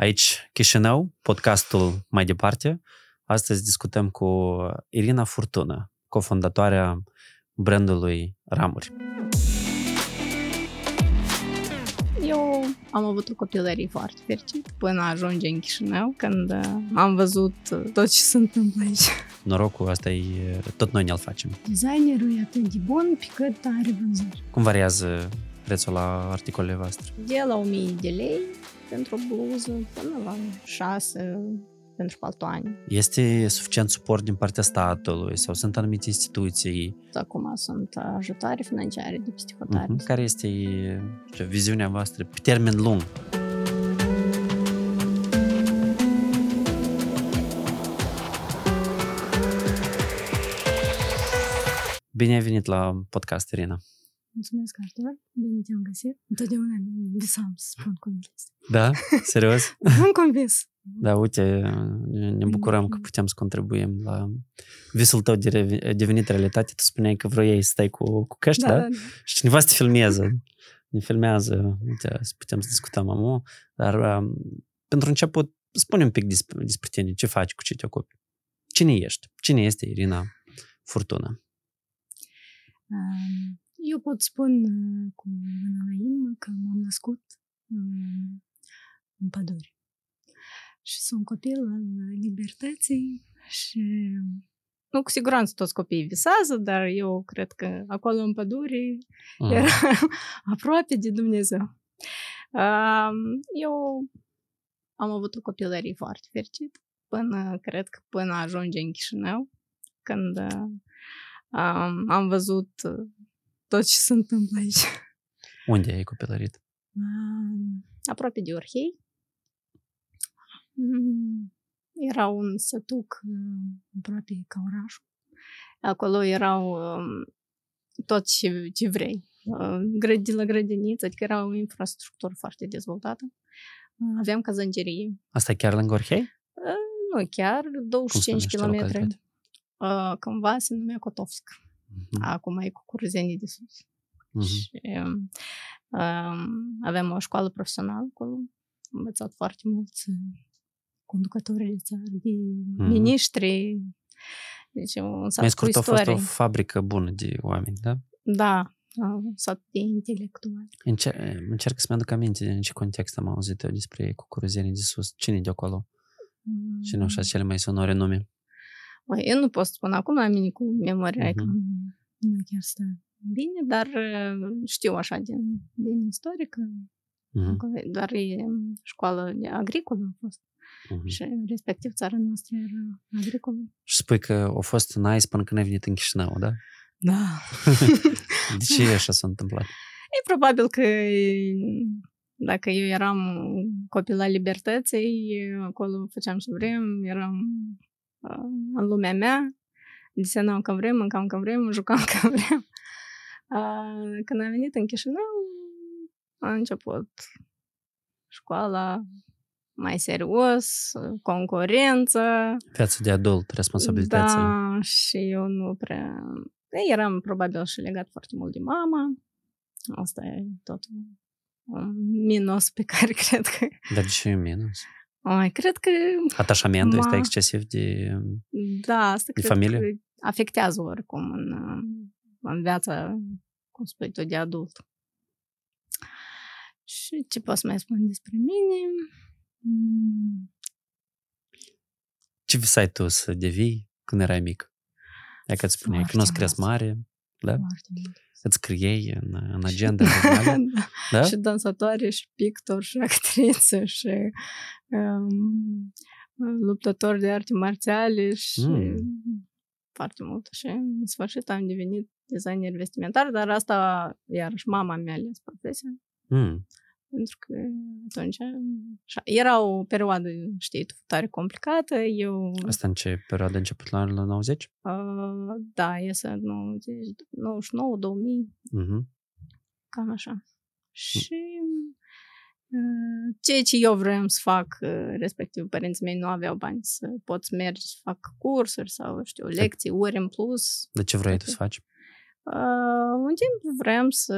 Aici Chișinău, podcastul mai departe. Astăzi discutăm cu Irina Furtună, cofondatoarea brandului Ramuri. Eu am avut o copilărie foarte fericită până ajunge în Chișinău, când am văzut tot ce se întâmplă aici. Norocul asta e tot noi ne-l facem. Designerul e atât de bun pe cât are vânzări. Cum variază prețul la articolele voastre? De la 1000 de lei pentru o bluză până la 6 pentru paltoane. Este suficient suport din partea statului sau sunt anumite instituții? Acum sunt ajutoare financiare de peste hotare. Uh-huh. Care este știu, viziunea voastră pe termen lung? Bine ai venit la podcast, Irina. Mulțumesc, Artur. Bine te-am găsit. Întotdeauna visam să spun convins. Da? Serios? Am convins. Da, uite, ne bucurăm că putem să contribuim la visul tău de devenit realitate. Tu spuneai că vroiai să stai cu, cu căști, da? da? da. Și cineva să te filmează. Ne filmează, uite, să putem să discutăm amu. Dar um, pentru început, spune un pic despre, despre tine, ce faci, cu ce te ocupi. Cine ești? Cine este Irina Furtuna? Um, eu pot spun uh, cu mâna la inimă că m-am născut um, în pădure. Și sunt copil al libertății și nu, cu siguranță toți copiii visează, dar eu cred că acolo în pădure mm. era aproape de Dumnezeu. Eu am avut o copilărie foarte fericită până, cred că până ajunge în Chișinău, când am, am văzut tot ce se întâmplă aici. Unde ai copilărit? Aproape de Orhei. Mm, era un sătuc aproape ca orașul. Acolo erau tot ce, ce vrei. De la grădiniță, adică era o infrastructură foarte dezvoltată. Aveam cazangerie. Asta chiar lângă Orhei? Nu chiar, 25 km. Cândva se numea Cotovsk. Uh-huh. Acum e cu curzenii de sus. Uh-huh. Și um, aveam o școală profesională acolo. Am învățat foarte mulți conducători de țară, de mm-hmm. miniștri. Deci un sat cu istorie. a fost o fabrică bună de oameni, da? Da, un sat de intelectuali. Încer- încerc să-mi aduc aminte în ce context am auzit eu despre cucuruzenii de sus. Cine de acolo? Mm. Cine așa cele mai sonore nume? Băi, eu nu pot spune acum la mine cu memoria, mm-hmm. că nu chiar stă bine, dar știu așa din, din istorică, mm-hmm. doar e școală agricolă a fost. Uh-huh. Și respectiv țara noastră era agricolă. Și spui că a fost nice până când ai venit în Chișinău, da? Da. de ce așa s-a întâmplat? E probabil că dacă eu eram copil al libertății, acolo făceam ce vrem, eram uh, în lumea mea, desenam când vrem, mâncam când vrem, jucam când vrem. Uh, când am venit în Chișinău, a început școala, mai serios, concurență. Viața de adult, responsabilități. Da, și eu nu prea... Eram probabil și legat foarte mult de mama. Asta e tot un minus pe care cred că... Dar de ce e minus? Ai, cred că... Atașamentul ma... este excesiv de, da, asta de familie? Că afectează oricum în, în viața, cum spui tu, de adult. Și ce pot să mai spun despre mine? Ce visai tu să devii când erai mic? E că îți spuneai că nu o să crezi mare, da? Îți scriei în, în agenda da. da? Și dansatoare, și pictor, și actriță, și um, luptător de arte marțiale și mm. foarte mult. Și în sfârșit am devenit designer vestimentar, dar asta, iarăși, mama mea a ales profesia. Mm. Pentru că atunci era o perioadă, știi, tare complicată. Eu... Asta în ce perioadă a început la anul 90? Uh, da, iese 90, 99, 2000. Uh-huh. Cam așa. Și uh, ceea ce eu vreau să fac, uh, respectiv părinții mei nu aveau bani să pot să mergi să fac cursuri sau, știu, lecții, ori în plus. De ce vrei tu să faci? Uh, un timp vreau să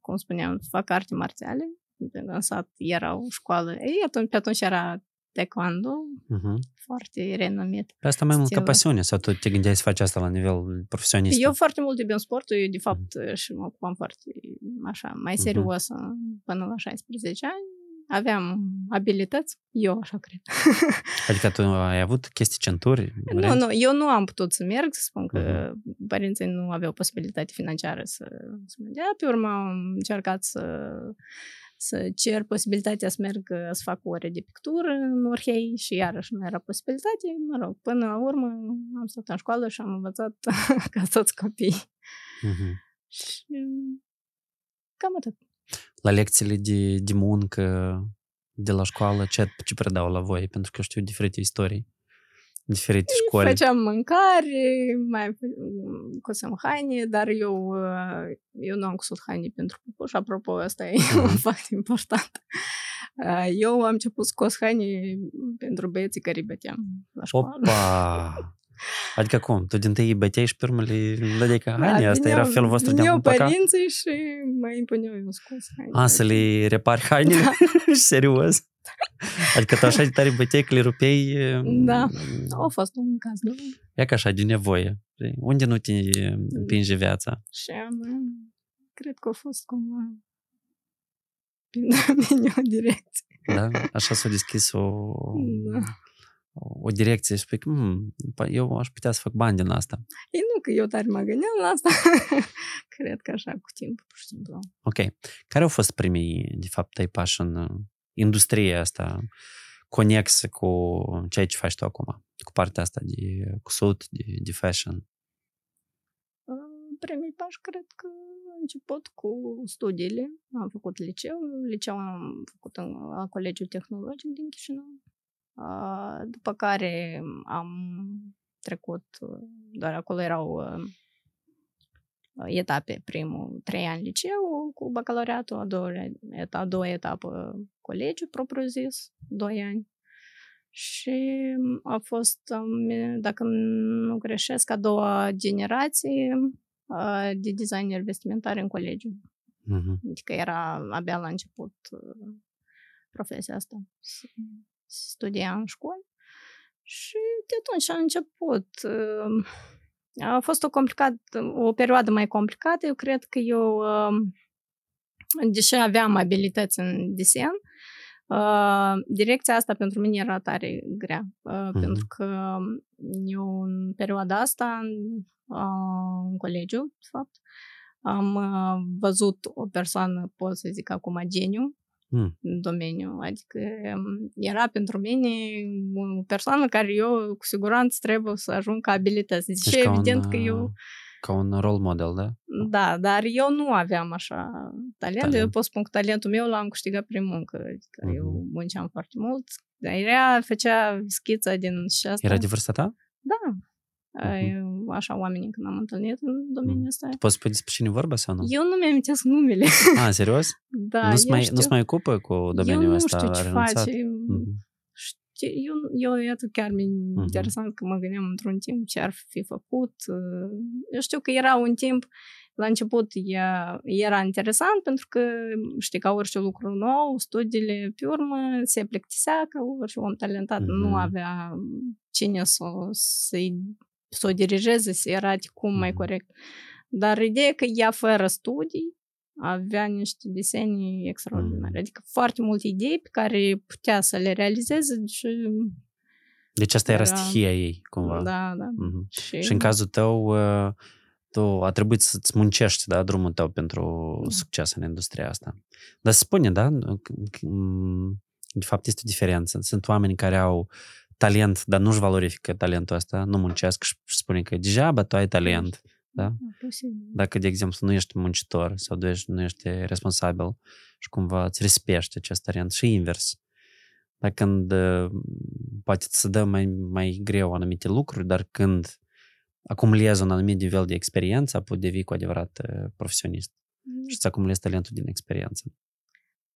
cum spuneam, fac arte marțiale. în sat era o școală. Ei, atunci, pe atunci era taekwondo, Uh-huh. foarte renumit. Pe asta mai mult ca Stilul. pasiune sau tu te gândeai să faci asta la nivel profesionist? Eu foarte mult iubim sportul, eu de fapt și mă ocupam foarte așa, mai Mhm. serios până la 16 ani. Aveam abilități, eu așa cred. Adică tu ai avut chestii centuri? Nu, renți? nu, eu nu am putut să merg, să spun că Mhm. părinții nu aveau posibilitate financiară să, să mă dea. Pe urmă am încercat să, să cer posibilitatea să merg uh, să fac ore de pictură în Orhei și iarăși nu era posibilitate. Mă rog, până la urmă am stat în școală și am învățat ca toți copiii. Mhm. Și cam atât. La lecțiile de, de muncă de la școală, ce, ce predau la voi? Pentru că eu știu diferite istorii, diferite școli. Făceam mâncare, mai cosem haine, dar eu, uh, eu nu am cusut haine pentru pupuș. Apropo, asta e un Mhm. fapt important. Uh, Eu am început să cos haine pentru băieții care îi băteam la școală. Opa! Adică cum? Tu din tâi îi băteai și pe urmă le dădeai ca haine? Da, Asta era vineau- felul vostru de a vineau împăca? părinții și mă impuneau eu să cos haine. A, să le repari hainele? Serios? Adică tu așa de tare băteai că le rupeai? Da. mm, A fost un caz, nu? Ia ca așa, de nevoie. știi? Unde nu te împinge viața? Și am, uh, cred că a fost cumva prin domeniul direcție. Da? Așa s-a deschis o, Da. O direcție și spui că "Hmm, păi eu aș putea să fac bani din asta. E nu că eu tare mă gândeam la asta. Cred că așa cu timp, pur și simplu. Ok. Care au fost primii, de fapt, tăi pași în uh, industria asta conexă cu ceea ce faci tu acum? Cu partea asta de cusut, de, de fashion. Uh, Primii pași cred că am început cu studiile. Am făcut liceu. Liceu am făcut în, la Colegiul Tehnologic din Chișinău. Uh, După care am trecut, uh, doar acolo erau uh, etape. Primul, trei ani liceu cu bacalaureatul, a doua, eta, a doua etapă colegiu propriu-zis, doi ani. Și a fost, um, dacă nu greșesc, a doua generație uh, de designer vestimentar în colegiu. Mhm. Adică era abia la început uh, profesia asta. S- Studia în școli. Și de atunci a început. uh, A fost o, complicat, o perioadă mai complicată. Eu cred că eu, uh, deși aveam abilități în desen, uh, direcția asta pentru mine era tare grea. Uh, Pentru că eu în perioada asta, uh, în colegiu, de fapt, am uh, văzut o persoană, pot să zic acum, geniu Mm. în domeniu. Adică um, era pentru mine o persoană care eu cu siguranță trebuie să ajung ca abilități. Deci Deci ca evident un, că eu, uh, Ca un role model, da? da, dar eu nu aveam așa talent. Talent. Eu pot spun că talentul meu l-am câștigat prin muncă. Adică Mhm. eu munceam foarte mult. Dar ea făcea schița din și asta. Era de vârsta ta? Da. Mhm. Așa oamenii când am întâlnit în domeniul ăsta. Poți spune despre cine vorba sau nu? Eu nu mi-amintesc numele. Ah, serios? Da, nu-ți eu mai, știu. nu-ți mai ocupă cu domeniul eu nu ăsta? știu a ce renunțat? face. Mhm. Știu, eu, eu, iată, chiar mi-e Mhm. interesant că mă gândeam într-un timp ce ar fi făcut. Eu știu că era un timp, la început ea, era interesant pentru că, știi, ca orice lucru nou, studiile, pe urmă, se plictisea ca orice om talentat, Mhm. nu avea cine să, să-i, să o dirigeze, să-i arate cum mai Mhm. corect. Dar ideea că ea fără studii avea niște desenii extraordinare. Mhm. Adică foarte multe idei pe care putea să le realizeze și... Deci asta era Era- stihia ei, cumva. Da, da. Mhm. Și, Și în cazul tău, uh, tu a trebuit să-ți muncești da, drumul tău pentru Da. succes în industria asta. Dar se spune, da? c- c- m, De fapt, este o diferență. Sunt oameni care au talent, dar nu-și valorifică talentul ăsta, nu muncesc și și spune că degeaba tu ai talent. Da? Posibil. Dacă, de exemplu, nu ești muncitor sau nu ești, nu ești responsabil și cumva îți rispești acest talent și invers. Dar când uh, poate ți se dă mai, mai greu anumite lucruri, dar când acumulezi un anumit nivel de experiență, poți devii cu adevărat uh, profesionist și îți acumulezi talentul din experiență.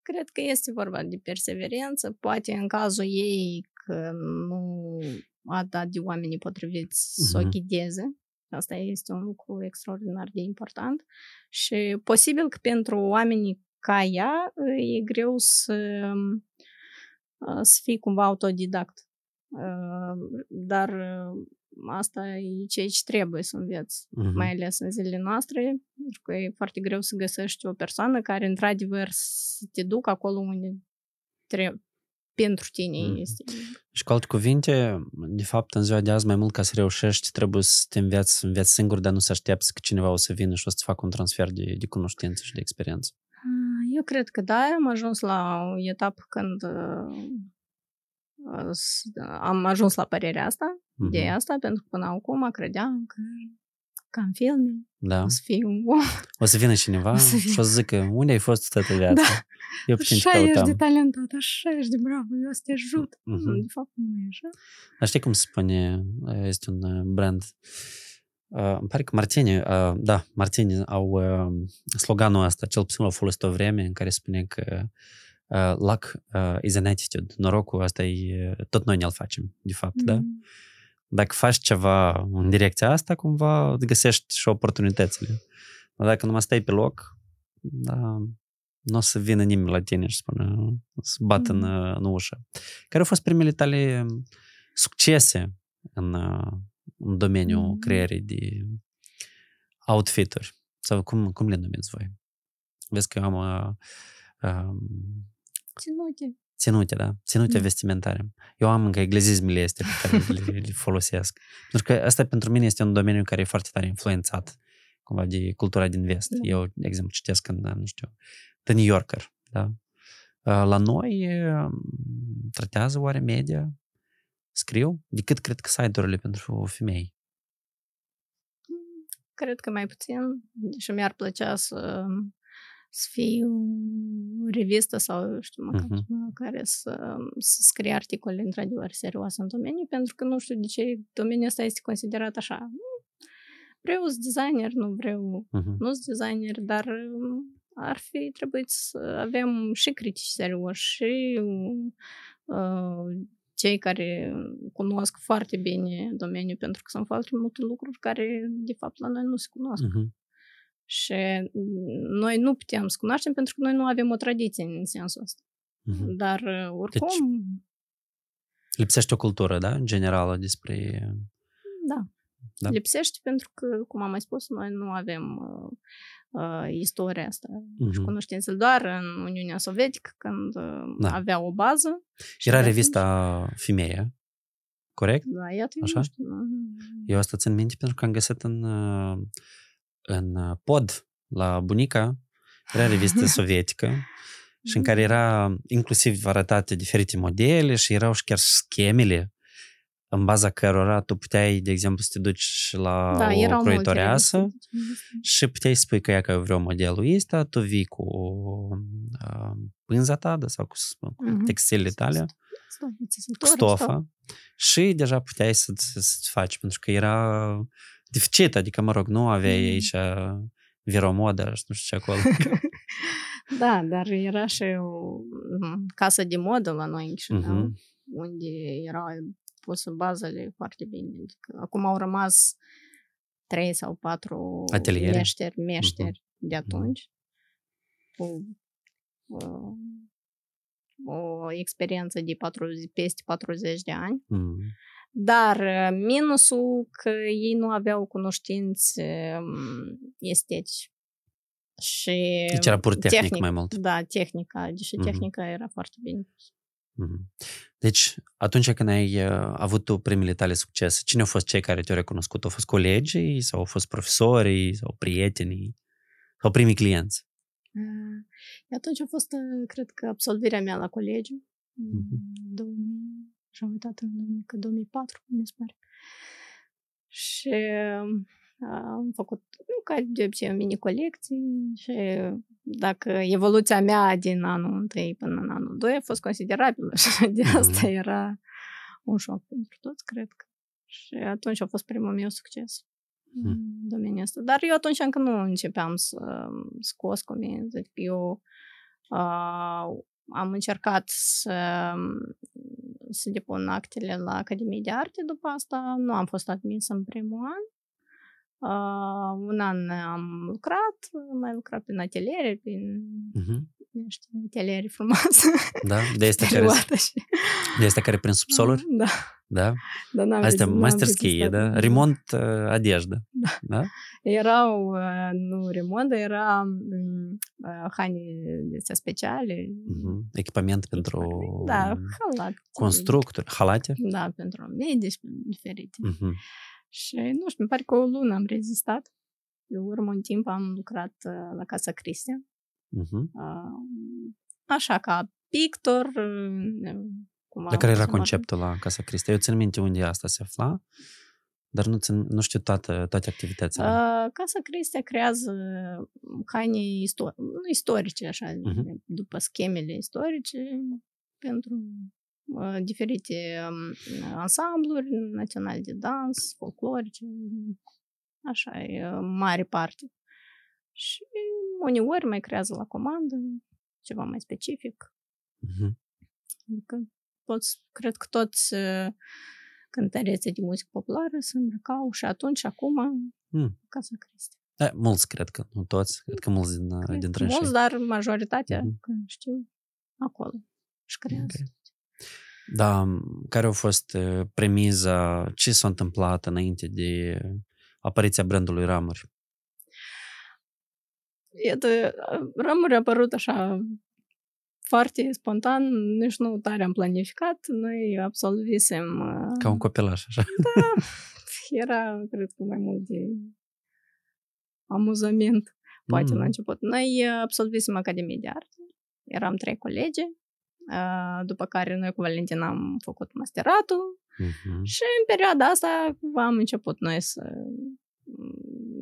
Cred că este vorba de perseverență. Poate în cazul ei că nu a dat de oamenii potriviți să o Mhm. ghideze. Asta este un lucru extraordinar de important. Și posibil că pentru oamenii ca ea, e greu să, să fii cumva autodidact. Dar asta e ceea ce trebuie să înveți, uh-huh. mai ales în zilele noastre, pentru că e foarte greu să găsești o persoană care, într-adevăr, să te ducă acolo unde trebuie, pentru tine mm. este. Și cu alte cuvinte, de fapt, în ziua de azi, mai mult ca să reușești, trebuie să te înveți, înveți singur, dar nu să aștepți că cineva o să vină și o să facă un transfer de, de cunoștință și de experiență. Eu cred că da, am ajuns la o etapă când am ajuns la părerea asta, mm-hmm. de asta, pentru că până acum credeam că ca în filme, da. o să fiu O să vină cineva să și o să zică, unde ai fost toată viața? Da. Eu puțin așa ești de talentat, așa ești de bravo, eu să te ajut. Mm-hmm. De fapt, nu e așa. Dar știi cum se spune, este un brand, Uh, îmi pare că Martini, uh, da, Martini au uh, sloganul ăsta, cel puțin l-au folosit o vreme în care spune că uh, luck uh, is an attitude. Norocul asta e, tot noi ne-l facem, de fapt, mm-hmm. da? Dacă faci ceva în direcția asta, cumva găsești și oportunitățile. Dar dacă nu mai stai pe loc, da, nu o să vină nimeni la tine și spună, să bată mm. în, în ușă. Care au fost primele tale succese în, în domeniul mm. creierii de outfituri? Sau cum, cum le numiți voi? Vezi că eu am uh, um, Ținute. Ținute, da. Ținute mm. vestimentare. Eu am încă eglezismele astea pe care le, le folosesc. Pentru că asta pentru mine este un domeniu care e foarte tare influențat cumva de cultura din vest. Mm. Eu, de exemplu, citesc în, nu știu, The New Yorker, da? La noi tratează oare media? Scriu? De cât cred că site-urile pentru femei? Cred că mai puțin. Și mi-ar plăcea să să fie o revistă sau, știu, măcar uh-huh. care să, să scrie articole într-adevăr serioase în domeniu, pentru că nu știu de ce domeniul ăsta este considerat așa. Vreau să designer, nu vreau, uh-huh. nu sunt designer, dar ar fi trebuit să avem și critici serioși și uh, cei care cunosc foarte bine domeniul, pentru că sunt foarte multe lucruri care, de fapt, la noi nu se cunosc. Uh-huh. Și noi nu putem să cunoaștem pentru că noi nu avem o tradiție în sensul ăsta. Uh-huh. Dar oricum... Deci, lipsește o cultură, da? Generală despre... Da. da. Lipsește pentru că, cum am mai spus, noi nu avem uh, uh, istoria asta uh-huh. și cunoștințele doar în Uniunea Sovietică, când uh, da. avea o bază. Era revista Femeia, corect? Da, iată, Așa? nu știu. Eu asta țin minte pentru că am găsit în... Uh, în uh, pod la bunica, era revistă sovietică și în care era inclusiv arătate diferite modele și erau și chiar schemele în baza cărora tu puteai, de exemplu, să te duci la da, o croitoreasă și puteai spui că ea că vreau modelul ăsta, tu vii cu uh, pânza ta da, sau cu, cu uh-huh. textilele tale, cu stofa și deja puteai să-ți, să-ți faci, pentru că era deficit, adică, mă rog, nu aveai mm. aici viromodă și nu știu ce acolo. da, dar era și o casă de modă la noi în Chișinău, uh-huh. unde erau puse bazele foarte bine. Adică, acum au rămas trei sau patru Ateliere. meșteri, meșteri uh-huh. de atunci, uh-huh. cu uh, o experiență de patru, peste 40 de ani. Uh-huh. Dar uh, minusul că ei nu aveau cunoștințe um, estetice. Și deci era pur tehnic, tehnic mai mult. Da, tehnica. Deși mm-hmm. tehnica era foarte bine mm-hmm. Deci, atunci când ai uh, avut tu primele tale succese, cine au fost cei care te-au recunoscut? Au fost colegii sau au fost profesorii sau prietenii sau primii clienți? Uh, atunci a fost, uh, cred că, absolvirea mea la colegiu. Mm-hmm. 2000 și am uitat în 2004, mi se pare. Și am făcut, nu ca de obicei, mini colecții și dacă evoluția mea din anul 1 până în anul 2 a fost considerabilă și de asta era un șoc pentru toți, cred că. Și atunci a fost primul meu succes în domeniul ăsta. Dar eu atunci încă nu începeam să scos comenzi. Adică eu uh, am încercat să să depun actele la Academie de Arte după asta. Nu am fost admis în primul an. Uh, un an am lucrat, am mai lucrat prin ateliere, prin Mhm. niște ateliere frumoase. Da? De este care, Perioada și... de este care prin subsoluri? Da, da? da n-am Astea, vizit, masterskie, da? Remont uh, adejda, da? da? Erau, nu remont, era uh, astea speciale. Uh-huh. Echipament pentru da, halat. constructori, halate? Da, pentru medici diferite. Uh-huh. Și, nu știu, mi pare că o lună am rezistat. Pe urmă, un timp am lucrat la Casa Cristian. Uh-huh. Așa, ca pictor, Cumva, Dar care era să mă- conceptul la Casa Cristia? Eu țin minte unde asta se afla, dar nu, țin, nu știu toate, toate activitățile. Uh, Casa Cristia creează haine istor- nu istorice, așa, Mhm. după schemele istorice, pentru uh, diferite um, ansambluri naționale de dans, folclorice, așa, e uh, mare parte. Și uneori mai creează la comandă ceva mai specific. Mhm. Adică toți, cred că toți uh, cântăreții de muzică populară se îmbrăcau și atunci și acum Mm. Casa Cristia. Da, mulți, cred că, nu toți, cred că mulți din, Cred din că tranșei. Mulți, dar majoritatea, Mhm. că știu, acolo și creează. Ok. Da, care a fost uh, premiza, ce s-a întâmplat înainte de apariția brandului Ramuri? Iată, Ramuri a apărut așa foarte spontan, nici nu tare am planificat. Noi absolvisem... uh, Ca un copilaș, așa. Era, cred că, mai mult de amuzament, poate Mm. la început. Noi uh, absolvisem Academie de Arte. Eram trei colegi. uh, După care noi cu Valentina am făcut masteratul Mhm. Și în perioada asta am început noi să...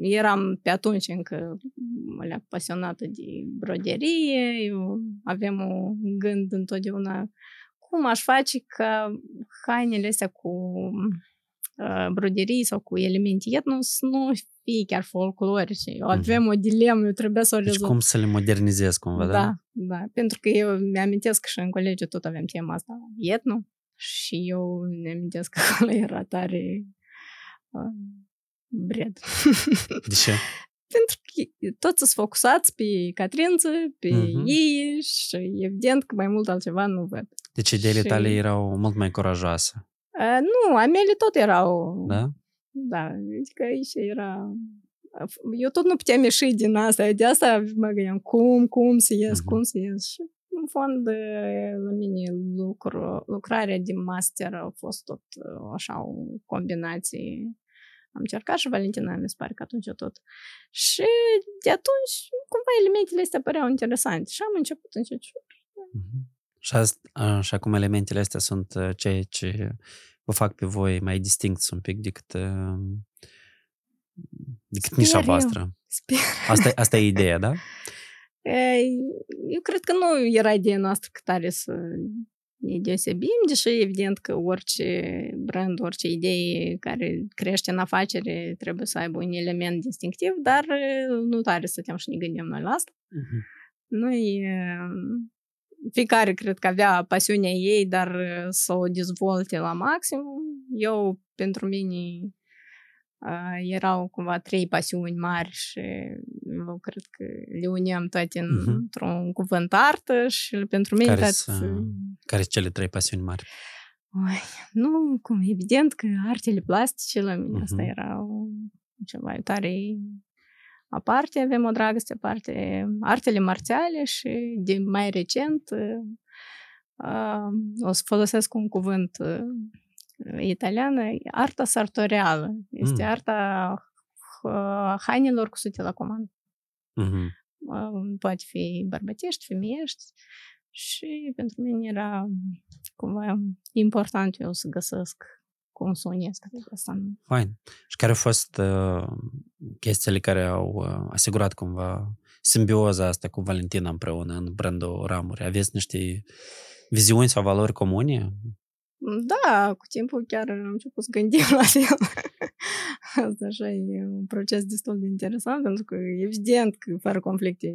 Eram pe atunci încă alea pasionată de broderie, eu aveam un gând întotdeauna cum aș face ca hainele astea cu uh, broderii sau cu elemente etnos să nu fie chiar folclorice. Eu Mhm. aveam o dilemă, eu trebuia să o Deci rezolv. cum să le modernizez cumva, da? Da, da. Pentru că eu mi-amintesc că și în colegiu tot aveam tema asta, etno, și eu mi-amintesc că acolo era tare uh, bred. De ce? Pentru că toți sunt focusați pe Catrință, pe Mhm. ei și evident că mai mult altceva nu văd. Deci ideile Și- tale erau mult mai curajoase, Uh, nu, a mele tot erau... da? Da, adică aici era... Eu tot nu puteam ieși din asta, de asta mă gândeam cum, cum să ies, Mhm. cum să ies. Și în fond, eh, la mine lucru, lucrarea de master a fost tot eh, așa o combinație. Am încercat și Valentina, mi se pare că atunci tot. Și de atunci, cumva, elementele astea păreau interesante. Și am început încet încet. Mhm. Și, asta, a, și acum elementele astea sunt uh, ceea ce vă fac pe voi mai distincți un pic decât, uh, decât Sper nișa eu. voastră. Sper. Asta, e- asta e ideea, da? Ei, Eu cred că nu era ideea noastră că tare să ne deosebim, deși evident că orice brand, orice idee care crește în afacere trebuie să aibă un element distinctiv, dar eh, nu tare stăteam și ne gândim noi la asta. Mhm. Noi, eh, fiecare cred că avea pasiunea ei, dar eh, să o dezvolte la maxim. Eu, pentru mine, uh, erau cumva trei pasiuni mari și eu cred că le uneam toate în, Mhm. într-un cuvânt artă și pentru mine Care toate... să- Care sunt cele trei pasiuni mari? Oi, nu, cum, evident că artele plastice la mine asta Mhm. era o, ceva tare aparte, avem o dragoste aparte, artele marțiale și de mai recent uh, o să folosesc un cuvânt uh, italian, arta sartorială. Este Mm. arta uh, hainelor cusute la comandă. Mhm. Uh, Poate fi bărbătești, femeiești și pentru mine era cumva important eu să găsesc cum să unesc asta. Fain. Și care au fost uh, chestiile care au uh, asigurat cumva simbioza asta cu Valentina împreună în brandul Ramuri? Aveți niște viziuni sau valori comune? Da, cu timpul chiar am început să gândim la fel. Asta așa e un proces destul de interesant, pentru că evident că fără conflicte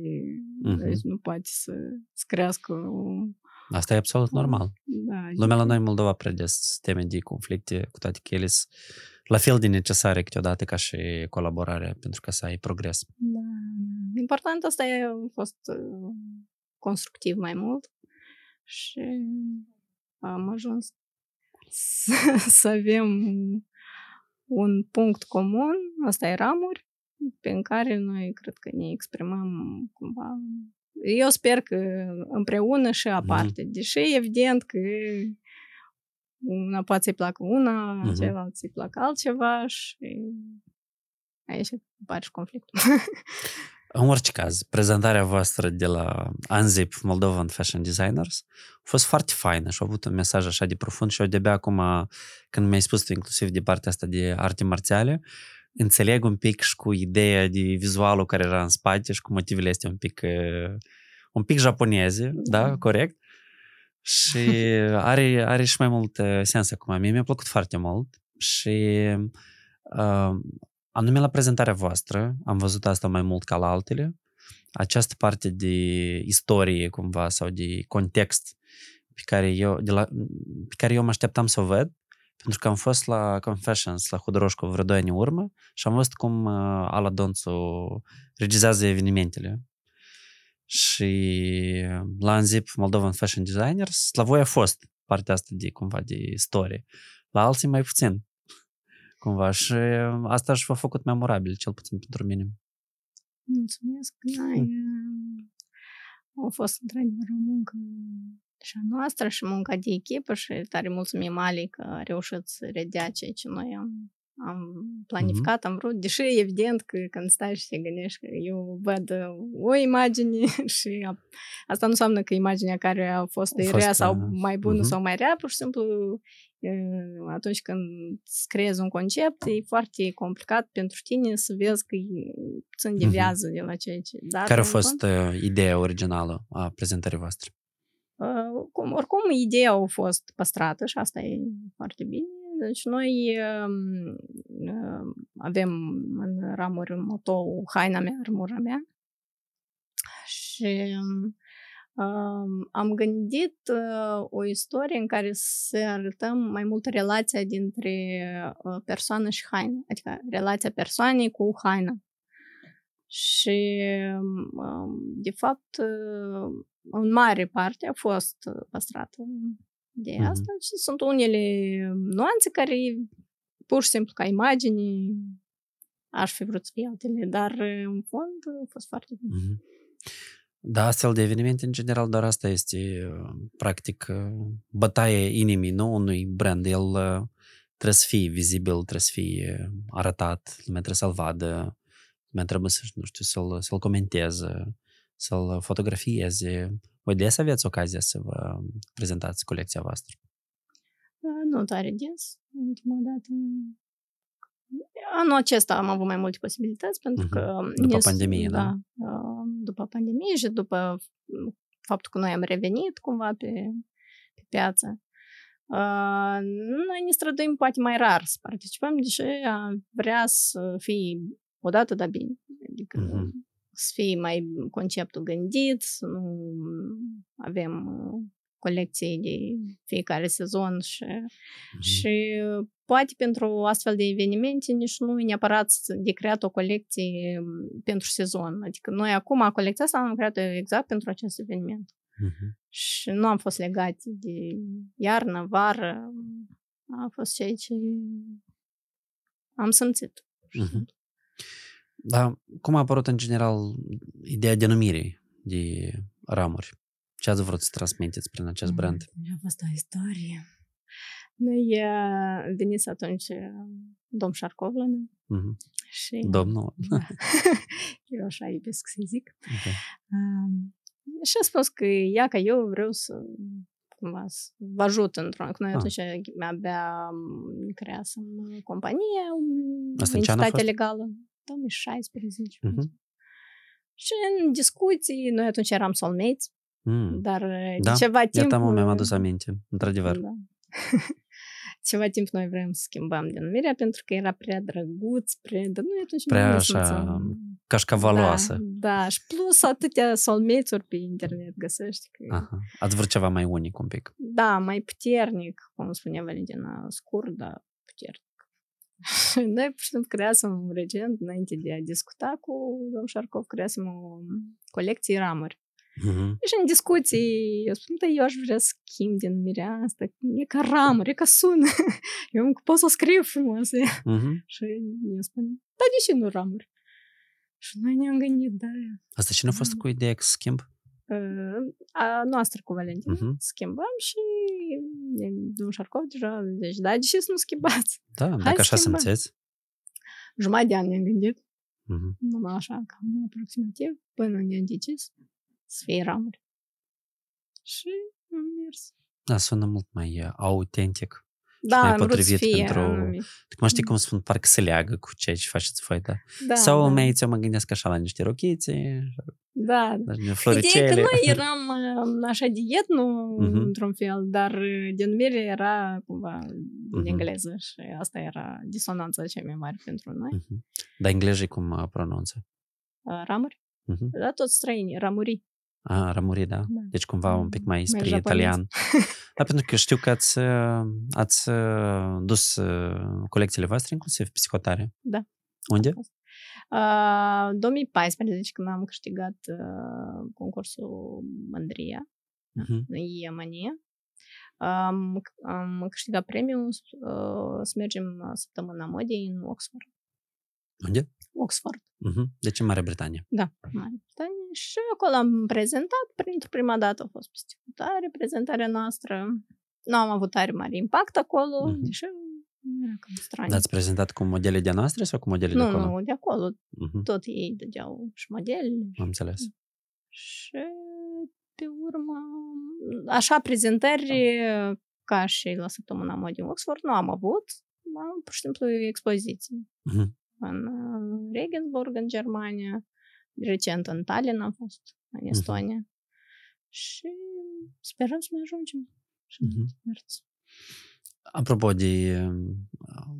Mhm. deci nu poate să, să crească o... Asta e absolut normal. Da, Lumea la noi în Moldova prea des teme de conflicte, cu toate că ele sunt la fel de necesare câteodată ca și colaborarea pentru ca să ai progres. Da, da. Important asta a fost uh, constructiv mai mult și am ajuns să, să avem un punct comun, asta e ramuri, pe care noi cred că ne exprimăm cumva. Eu sper că împreună și aparte, mm-hmm. deși evident că una poate să-i placă una, mm-hmm. celălalt să-i placă altceva și aici apare și conflictul. În orice caz, prezentarea voastră de la ANZIP Moldovan Fashion Designers a fost foarte faină și a avut un mesaj așa de profund și eu de-abia acum, când mi-ai spus tu inclusiv de partea asta de arte marțiale, înțeleg un pic și cu ideea de vizualul care era în spate și cu motivele este un pic un pic japoneze, da, da corect? Și are, are și mai mult sens acum. Mie mi-a plăcut foarte mult și uh, anume la prezentarea voastră, am văzut asta mai mult ca la altele, această parte de istorie cumva sau de context pe care eu, de la, pe care eu mă așteptam să o văd, pentru că am fost la Confessions, la Hudoroșcu vreo 2 ani în urmă și am văzut cum uh, Ala Donțu regizează evenimentele. Și la Anzip Moldovan Fashion Designers, la voi a fost partea asta de cumva de istorie. La alții mai puțin cumva și asta și v-a făcut memorabil, cel puțin pentru mine. Mulțumesc, da, hm. a fost într-adevăr o muncă și a noastră și munca de echipă și tare mulțumim Ali că a reușit să redea ceea ce noi am am planificat, mm-hmm. am vrut, deși evident că când stai și te gândești că eu văd o imagine și a, asta nu înseamnă că imaginea care a fost de rea sau mai bună uh-huh. sau mai rea, pur și simplu atunci când creezi un concept, e foarte complicat pentru tine să vezi că se îndeviază uh-huh. de la ceea ce... Dar care a fost cont, ideea originală a prezentării voastre? Uh, cum, oricum, ideea a fost păstrată și asta e foarte bine. Deci noi uh, avem în ramuri motou haina mea, armura mea și uh, am gândit uh, o istorie în care să arătăm mai mult relația dintre uh, persoană și haină, adică relația persoanei cu haina. Și, uh, de fapt, uh, în mare parte a fost păstrată de mm-hmm. asta și sunt unele nuanțe care pur și simplu ca imagini aș fi vrut să fie altele, dar în fond a fost foarte bine. Mm-hmm. Da, astfel de evenimente, în general, doar asta este, practic, bătaie inimii, nu? Unui brand. El trebuie să fie vizibil, trebuie să fie arătat, lumea trebuie să-l vadă, lumea trebuie să, nu știu, să-l, să-l comenteze, să-l fotografieze. Voi des aveți ocazia să vă prezentați colecția voastră? Nu tare des. Ultima dată Anul acesta am avut mai multe posibilități pentru uh-huh. că... După pandemie, da? da? După pandemie și după faptul că noi am revenit cumva pe, pe piață. Uh, noi ne străduim poate mai rar să participăm, deși vrea să fie odată, dar bine. Adică uh-huh să fie mai conceptul gândit, să nu avem colecții de fiecare sezon și, mm-hmm. și poate pentru astfel de evenimente nici nu e neapărat de creat o colecție pentru sezon. Adică noi acum colecția asta am creat exact pentru acest eveniment. Mm-hmm. Și nu am fost legat de iarnă, vară. A fost ceea ce am simțit. Mm-hmm. Dar cum a apărut în general ideea denumirii de ramuri? Ce ați vrut să transmiteți prin acest mm, brand? A fost o istorie. Noi veniți atunci domn Șarcov la noi. Mm-hmm. Și, Domnul? Da. eu așa iubesc să zic. Okay. Uh, și a spus că ia că eu vreau să cumva să vă ajut într-un... Că noi ah. atunci abia creasem companie, Asta entitate legală. 2016. Uh-huh. Și în discuții, noi atunci eram soulmates, mm. dar da, de ceva timp... Iată, mi-am adus aminte, într-adevăr. Da. ceva timp noi vrem să schimbăm denumirea pentru că era prea drăguț, prea... Dar noi atunci prea nu așa cașcavaloasă. Da, da, și plus atâtea soulmates-uri pe internet găsești. Că... Aha. Ați vrut ceva mai unic un pic. Da, mai puternic, cum spunea Valentina, scurt, dar puternic. Și noi, pur și simplu, creasem recent, înainte de a discuta cu domnul Șarcov, creasem o colecție ramuri. Mhm. Și în discuții, eu spun, da, eu aș vrea să schimb din mirea asta, e ca ramuri, e ca sună. Eu pot să o scriu frumos. Mhm. Și eu spun, da, de ce nu ramuri? Și noi ne-am gândit, da, Asta cine a fost cu ideea că schimb? uh, a noastră cu Valentina, Mhm. schimbăm și e, domnul Șarcov deja, deci, da, de ce să nu schimbați? Da, dacă așa schimbăm. simțeți. Jumătate de an ne-am gândit, Mhm. numai așa, cam aproximativ, până ne-am decis să fie ramuri. Și am mers. Da, sună mult mai uh, autentic. Da, mai am vrut să potrivit fie pentru- anumit. Acum știi cum spun, parcă se leagă cu ceea ce faceți voi, da? Da, Sau da. mai eu mă gândesc așa la niște rochițe, Da, la niște Ideea e floricele. că noi eram uh, așa de etnu, Mhm. într-un fel, dar uh, denumire era cumva din Mhm. engleză și asta era disonanța cea mai mare pentru noi. Mhm. Dar englezii cum uh, pronunță? Uh, Ramuri? Mhm. Da, toți străini, ramuri. A, rămuri, da. Da. Deci cumva un pic mai Mai spre japonez. italian. Da, pentru că știu că ați, uh, ați uh, dus uh, colecțiile voastre inclusiv psihotare. Da. Unde? Uh, 2014, când am câștigat uh, concursul Mândria, Mhm. în Iemania, am, am câștigat premiul uh, să mergem uh, săptămâna modei în Oxford. Unde? Oxford. Mhm. Deci în Marea Britanie. Da, Marea Britanie. Și acolo am prezentat, pentru prima dată a fost psihotare, prezentarea noastră. Nu am avut tare mare impact acolo, Mhm. deși era cam straniu. Dar ați prezentat cu modele de noastre sau cu modele de nu, acolo? nu, de acolo Mhm. tot ei dădeau și modele. Am înțeles. Și pe urmă, așa prezentări ca și la săptămâna modei în Oxford nu am avut. Am pur și simplu expoziții Mhm. În uh, Regensburg, în Germania, recent în Tallinn am fost, în Estonia. Și sperăm să mai ajungem. Și Mhm. mers. Apropo de uh,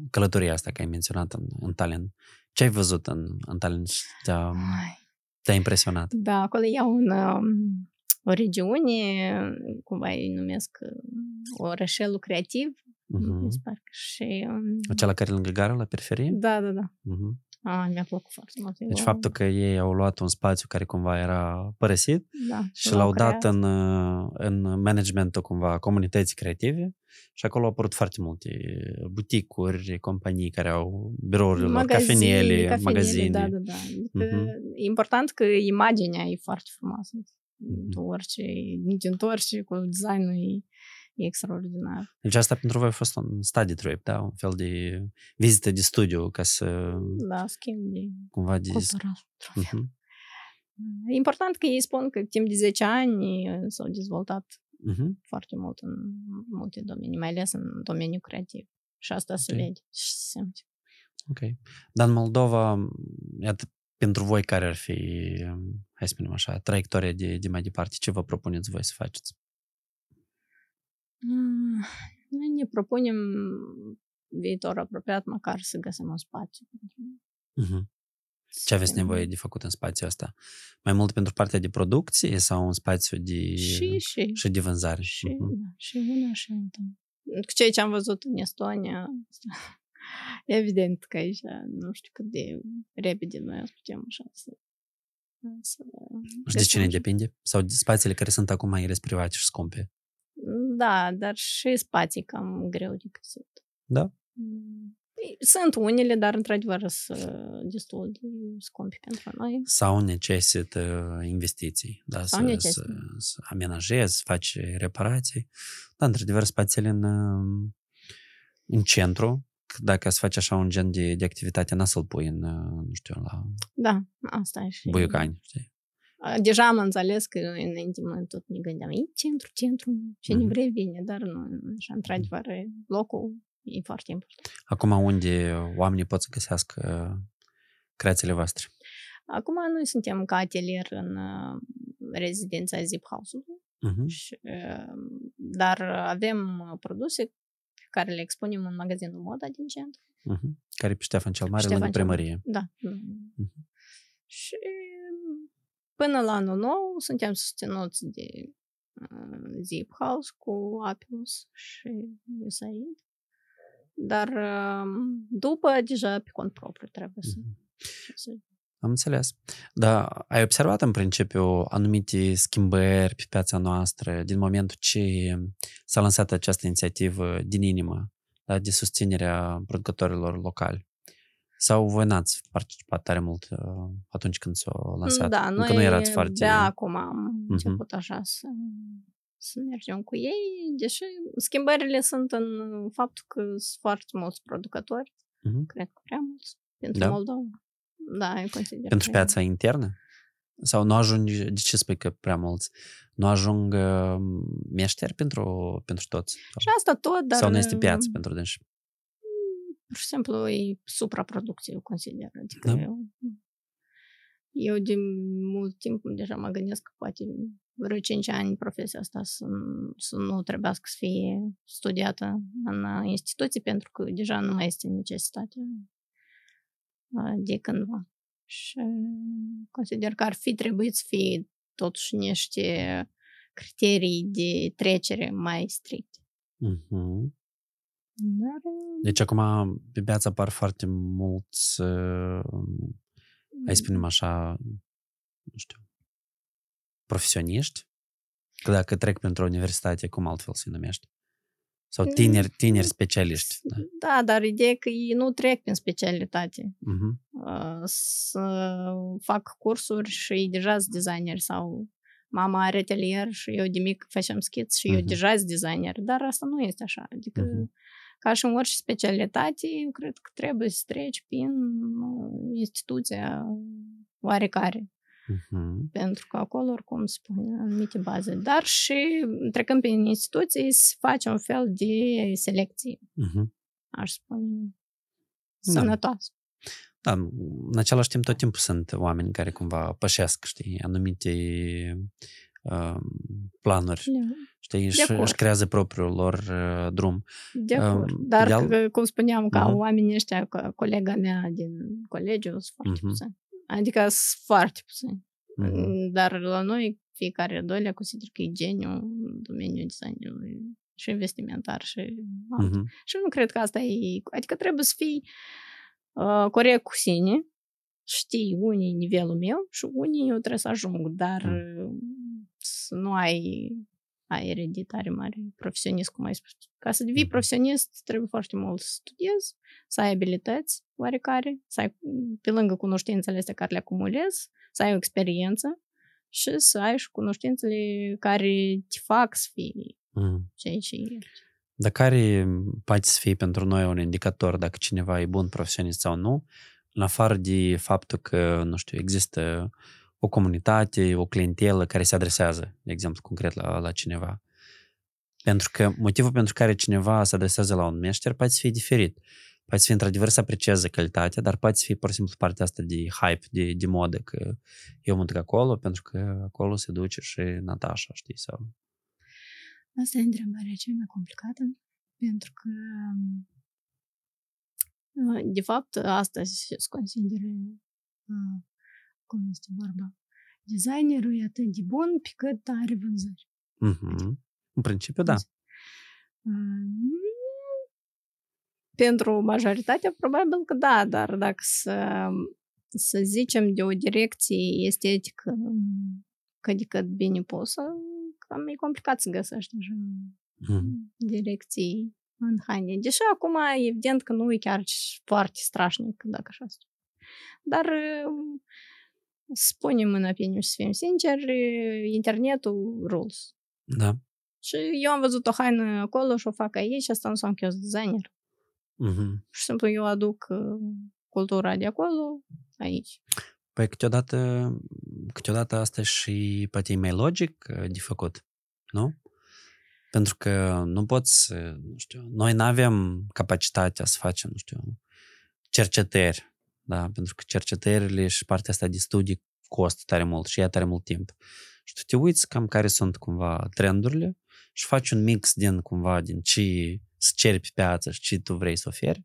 călătoria asta care ai menționat în, în Tallinn, ce ai văzut în, în Tallinn și te-a, Ai, te-a impresionat? Da, acolo e un, um, o regiune, cumva îi numesc uh, orășelul creativ, Mhm. mi se pare că și... um, Acela care e lângă gara, la periferie? Da, da, da. Mhm. A, mi-a plăcut foarte mult. Deci Eu- faptul că ei au luat un spațiu care cumva era părăsit da, și l-au dat în, uh, în managementul cumva comunității creative și acolo au apărut foarte multe buticuri, companii care au birourile lor, cafenele, magazine. Da, da, da. Adică Mhm. E important că imaginea e foarte frumoasă. Mhm. Tu orice, nici întorci cu designul e, e extraordinar. Deci asta pentru voi a fost un study trip, da? Un fel de vizită de studiu ca să Da, schimb de cumva de... cultural. Mhm. E important că ei spun că timp de 10 ani uh, s-au dezvoltat Mhm. foarte mult în multe domenii, mai ales în domeniul creativ. Și asta se Ok. vede și se simte. Ok. Dar în Moldova, iată, pentru voi care ar fi, hai să spunem așa, traiectoria de, de mai departe, ce vă propuneți voi să faceți? Ah, Noi ne propunem viitor apropiat măcar să găsim un spațiu. pentru Mhm. Ce aveți să- nevoie de făcut în spațiul ăsta? Mai mult pentru partea de producție sau un spațiu de, Și, și, și de vânzare? și, Mhm. da, și una și alta. Cu ceea ce am văzut în Estonia, evident că aici nu știu cât de repede noi o să putem așa să... să Și de cine găsim. depinde? Sau de spațiile care sunt acum mai ales private și scumpe? Da, dar și spații cam greu de găsit. Da? Mm. Sunt unele, dar într-adevăr sunt destul de scumpe pentru noi. Sau necesită investiții, da? Sau să, necesită. să, să amenajezi, să faci reparații. Da, într-adevăr, spațiile în, în centru, că dacă să faci așa un gen de, de activitate, n-a să-l pui în, nu știu, la Da, asta e și... Buiucani, știi? Deja am înțeles că înainte mă tot ne gândeam, e centru, centru, cine Mhm. vrei vine, dar nu, așa, într-adevăr, locul e foarte important. Acum unde oamenii pot să găsească creațiile voastre? Acum noi suntem ca atelier în uh, rezidența Zip House-ului, Uh-huh. și, uh, dar avem uh, produse pe care le expunem în magazinul Moda din centru. Uh-huh. Care e pe Ștefan cel Mare, Ștefan lângă cel Mare. primărie. Da. Mhm. Și până la anul nou suntem susținuți de uh, Zip House cu Apius și USAID. dar um, după, deja pe cont propriu trebuie să... Mm-hmm. Am înțeles. Dar ai observat în principiu anumite schimbări pe piața noastră din momentul ce s-a lansat această inițiativă din inimă da, de susținerea producătorilor locali? Sau voi n-ați participat tare mult uh, atunci când s-a lansat? Da, Încă noi nu erați foarte... de acum am Mhm. început așa să, să mergem cu ei, deși schimbările sunt în faptul că sunt foarte mulți producători, Mhm. cred că prea mulți, pentru Da. Moldova. Da, eu consider Pentru că- piața internă? Sau nu ajungi, de ce spui că prea mulți? Nu ajung uh, meșteri pentru, pentru toți? Și asta tot, dar... Sau nu este piață pentru dânsi? Pur și simplu e supraproducție, eu consider. Adică Da. eu, eu de mult timp deja mă gândesc că poate vreo 5 ani profesia asta să, să nu trebuiască să fie studiată în instituții pentru că deja nu mai este necesitate uh, de cândva. Și consider că ar fi trebuit să fie totuși niște criterii de trecere mai stricte. Mhm. Dar Deci acum pe piață apar foarte mulți, uh, hai să spunem așa, nu știu, profesioniști? Că dacă trec pentru universitate, cum altfel se numește? Sau tineri, tineri specialiști. Da? Da, dar ideea e că ei nu trec prin specialitate. Mhm. Uh, Să fac cursuri și ei deja sunt designeri sau mama are atelier și eu de mic facem schiț și eu Mhm. deja sunt designer, dar asta nu este așa. Adică Mhm. Ca și în orice specialitate, eu cred că trebuie să treci prin uh, instituția oarecare, Mhm. pentru că acolo oricum se pune anumite baze. Dar și trecând prin instituții se face un fel de selecție, Mhm. aș spune, Da. sănătoasă. Da, în același timp tot timpul sunt oameni care cumva pășesc, știi, anumite uh, planuri, știi, și acord. își creează propriul lor uh, drum. De acord. Um, Dar, de-al- că, cum spuneam, ca Mhm. oamenii ăștia, ca colega mea din colegiu, sunt foarte Mhm. puțini. Adică sunt foarte puțini. Mhm. Dar la noi, fiecare doilea consider că e geniu în domeniul designului și investimentar și alt. Mhm. Și nu cred că asta e... Adică trebuie să fii uh, corect cu sine, știi unii nivelul meu și unii eu trebuie să ajung, dar Mm. Uh, să nu ai ai ereditare mare, profesionist, cum ai spus. Ca să devii Mhm. profesionist, trebuie foarte mult să studiezi, să ai abilități oarecare, să ai, pe lângă cunoștințele astea care le acumulezi, să ai o experiență și să ai și cunoștințele care te fac să fii Mhm. ceea ce ești. Dar care poate să fie pentru noi un indicator dacă cineva e bun profesionist sau nu, în afară de faptul că, nu știu, există o comunitate, o clientelă care se adresează, de exemplu, concret la, la cineva. Pentru că motivul pentru care cineva se adresează la un meșter poate să fie diferit. Poate să fie într-adevăr să aprecieze calitatea, dar poate să fie pur și simplu partea asta de hype, de, de modă, că eu mă duc acolo pentru că acolo se duce și Natasha, știi, sau... Asta e întrebarea cea mai complicată, pentru că, uh, de fapt, astăzi se consideră, uh, cum este vorba, designerul e atât de bun pe cât are vânzări. Mhm. În principiu, da. Uh, Pentru majoritatea, probabil că da, dar dacă să, să zicem de o direcție estetică cât de cât bine pusă, cam e complicat să găsești așa Mhm. direcții în haine. Deși acum e evident că nu e chiar foarte strașnic, dacă așa spun. Dar uh, spunem în opinie și să fim sinceri, internetul rules. Da. Și eu am văzut o haină acolo și o fac aici și asta nu înseamnă că eu sunt designer. Mhm. Pur și simplu eu aduc uh, cultura de acolo aici. Păi câteodată, câteodată asta e și poate e mai logic uh, de făcut, nu? Pentru că nu poți, uh, nu știu, noi nu avem capacitatea să facem, nu știu, cercetări, da? Pentru că cercetările și partea asta de studii costă tare mult și ia tare mult timp. Și tu te uiți cam care sunt cumva trendurile și faci un mix din cumva din ce să ceri pe piață și ce tu vrei să oferi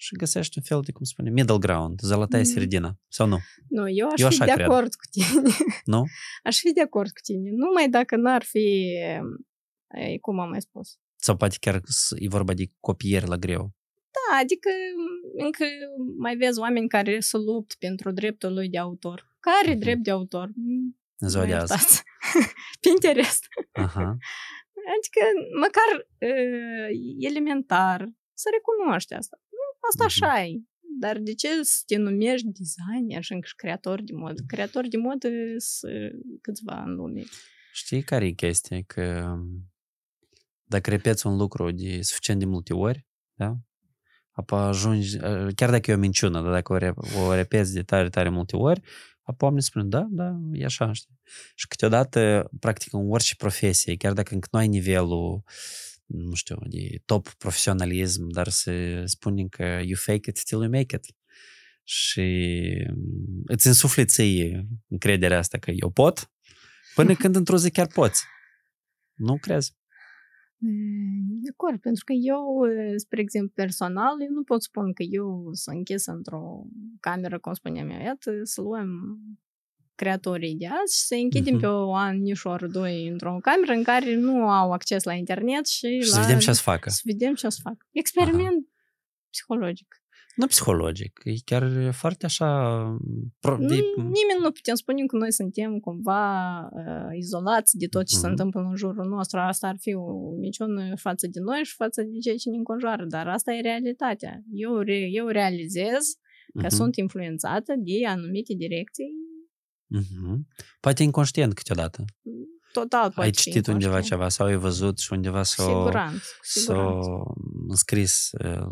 și găsești un fel de, cum spune, middle ground, zălătaia Mhm. seredina, sau nu? Nu, eu aș Eu fi așa de cred. acord cu tine. Nu? Aș fi de acord cu tine. Numai dacă n-ar fi, e, cum am mai spus, Sau poate chiar s- e vorba de copiere la greu. Da, adică încă mai vezi oameni care se luptă pentru dreptul lui de autor. Care Mhm. drept de autor? Ziua de Mă azi. iertați. Pinterest. Aha. Adică, măcar uh, elementar, să recunoști asta. Nu, asta Mhm. așa e. Dar de ce să te numești designer și încă și creator de modă? Creator de modă sunt câțiva în lume. Știi care e chestia? Că dacă repeți un lucru de suficient de multe ori, da? Apoi ajungi, chiar dacă e o minciună, dar dacă o, re, o repeți de tare, tare multe ori, apoi oamenii spun, da, da, e așa, știi? Și câteodată, practic, în orice profesie, chiar dacă încă nu ai nivelul, nu știu, de top profesionalism, dar se spune că you fake it till you make it. Și îți însufli ție încrederea asta că eu pot, până când într-o zi chiar poți. Nu crezi? De acord, pentru că eu, spre exemplu, personal, eu nu pot spune că eu sunt închis într-o cameră, cum spuneam eu, iată, să luăm creatorii de azi și să închidem Mhm. pe o anișor, doi într-o cameră în care nu au acces la internet și, Și la... să vedem ce să facă. Să vedem ce o să fac. Experiment psihologic. Nu psihologic, e chiar foarte așa... Pro, de, Ni- Nimeni nu putem spune că noi suntem cumva uh, izolați de tot ce se Mhm. întâmplă în jurul nostru. Asta ar fi o minciună față de noi și față de cei ce ne înconjoară, dar asta e realitatea. Eu, re- eu realizez că Mhm, sunt influențată de anumite direcții mhm. Poate inconștient câteodată. Total poate ai fi citit undeva inconștient. ceva sau ai văzut și undeva Cu s-o, siguranță, cu siguranță. s-o înscris uh,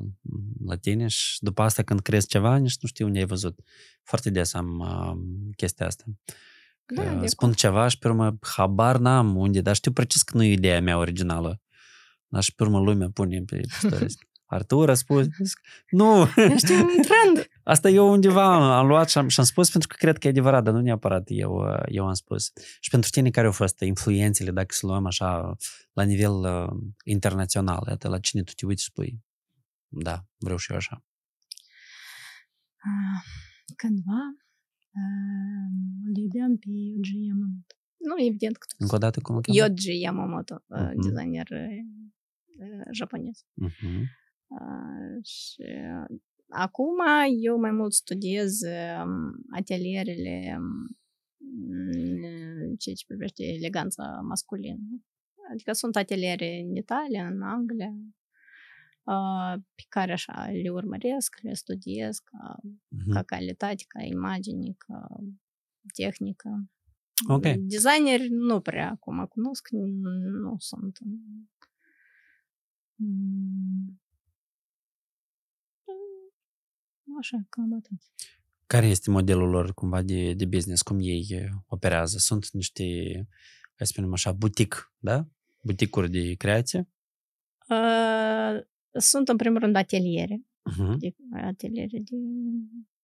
la tine și după asta când crezi ceva, nici nu știi unde ai văzut. Foarte des am uh, chestia asta. Că Da, de spun ceva și pe urmă habar n-am unde, dar știu precis că nu e ideea mea originală. Dar și pe urmă lumea pune pe stories. Artur a spus, zic, nu, Ești un trend. asta eu undeva am, am luat și am, și am spus pentru că cred că e adevărat, dar nu neapărat eu, uh, eu am spus. Și pentru tine care au fost influențele, dacă să luăm așa la nivel uh, internațional, iată, la cine tu te uiți și spui, da, vreau și eu așa. Ah, Cândva uh, îl iubeam pe Yoji Yamamoto. Nu, evident că tu Încă o dată cum îl cheamă? Yoji Yamamoto, uh, Mhm. designer uh, japonez. Mhm. Uh, și uh, acum eu mai mult studiez um, atelierele um, în ceea ce privește eleganța masculină. Adică sunt ateliere în Italia, în Anglia, uh, pe care așa le urmăresc, le studiez ca, Mhm. ca calitate, ca imagine, ca tehnică. Ok. Designeri nu prea acum cunosc, nu sunt. în- Mm. Așa, cam atât. Care este modelul lor cumva de, de business? Cum ei uh, operează? Sunt niște, hai să spunem așa, butic, da? Buticuri de creație? Uh, sunt în primul rând ateliere, Uh-huh. de, ateliere de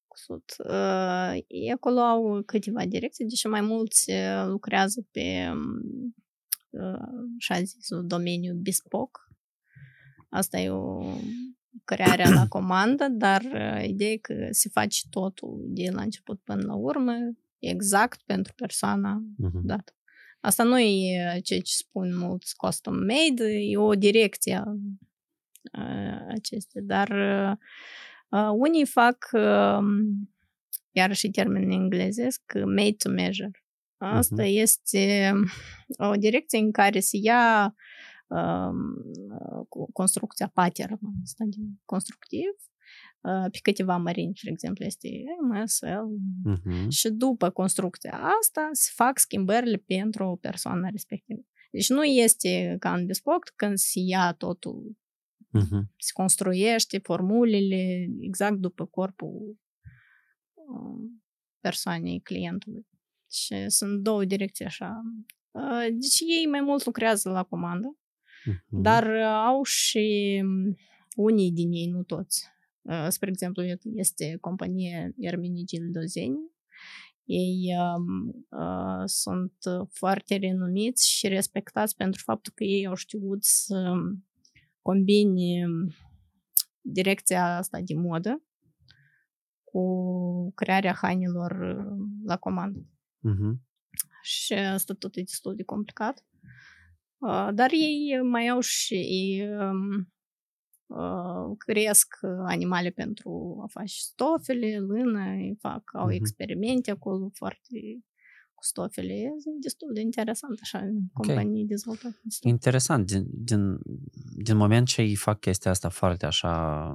cusut. Uh, ei acolo au câteva direcții, deși mai mulți uh, lucrează pe um, uh, așa zisul domeniu bespoke. Asta e o crearea la comandă, dar uh, ideea e că se face totul de la început până la urmă, exact pentru persoana Uh-huh. dată. Asta nu e ceea ce spun mulți custom made, e o direcție uh, acestea, dar uh, unii fac, uh, iarăși termen în englezesc, made to measure. Asta Mhm. este o direcție în care se ia um, cu- construcția pattern, asta de constructiv, uh, pe câteva mărimi, de exemplu, este MSL, Uh-huh. și după construcția asta se fac schimbările pentru o persoană respectivă. Deci nu este ca în bespoke când se ia totul, Uh-huh. se construiește formulele exact după corpul um, persoanei, clientului. Și sunt două direcții așa. Uh, Deci ei mai mult lucrează la comandă, Uh-huh. dar uh, au și um, unii din ei, nu toți. Uh, Spre exemplu, este compania Erminigil Dozeni. Ei um, uh, sunt foarte renumiți și respectați pentru faptul că ei au știut să combine direcția asta de modă cu crearea hainelor uh, la comandă Uh-huh. și asta tot e destul de complicat. Uh, Dar ei mai au și um, uh, cresc animale pentru a face stofele, lână, fac, au Mhm. experimente acolo foarte cu stofele. E destul de interesant așa, companii dezvoltate. Interesant. Din, din, din moment ce ei fac chestia asta foarte așa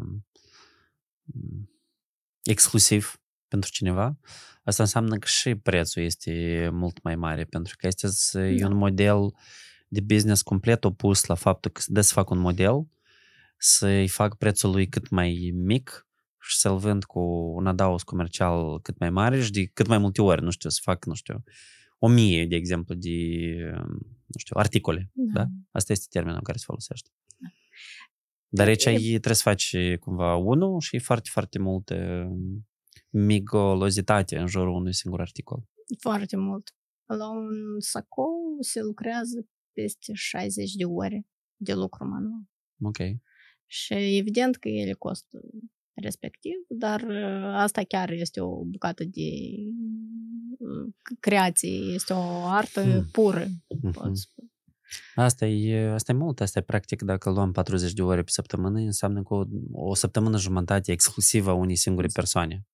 m, exclusiv pentru cineva, asta înseamnă că și prețul este mult mai mare, pentru că este s- e Da. un model de business complet opus la faptul că de să fac un model, să-i fac prețul lui cât mai mic și să-l vând cu un adaos comercial cât mai mare și de cât mai multe ori, nu știu, să fac, nu știu, o mie, de exemplu, de, nu știu, articole. Da? Asta este termenul care se folosește. Dar aici E- e, trebuie să faci cumva unul și foarte, foarte multă migolozitate în jurul unui singur articol. Foarte mult. La un sacou se lucrează peste 60 de ore de lucru manual. Ok. Și evident că ele costă respectiv, dar uh, asta chiar este o bucată de uh, creație, este o artă Hmm. pură, Mhm. pot spune. Asta e, asta e mult, asta e practic dacă luăm 40 de ore pe săptămână, înseamnă că o, o săptămână jumătate exclusivă a unei singure persoane.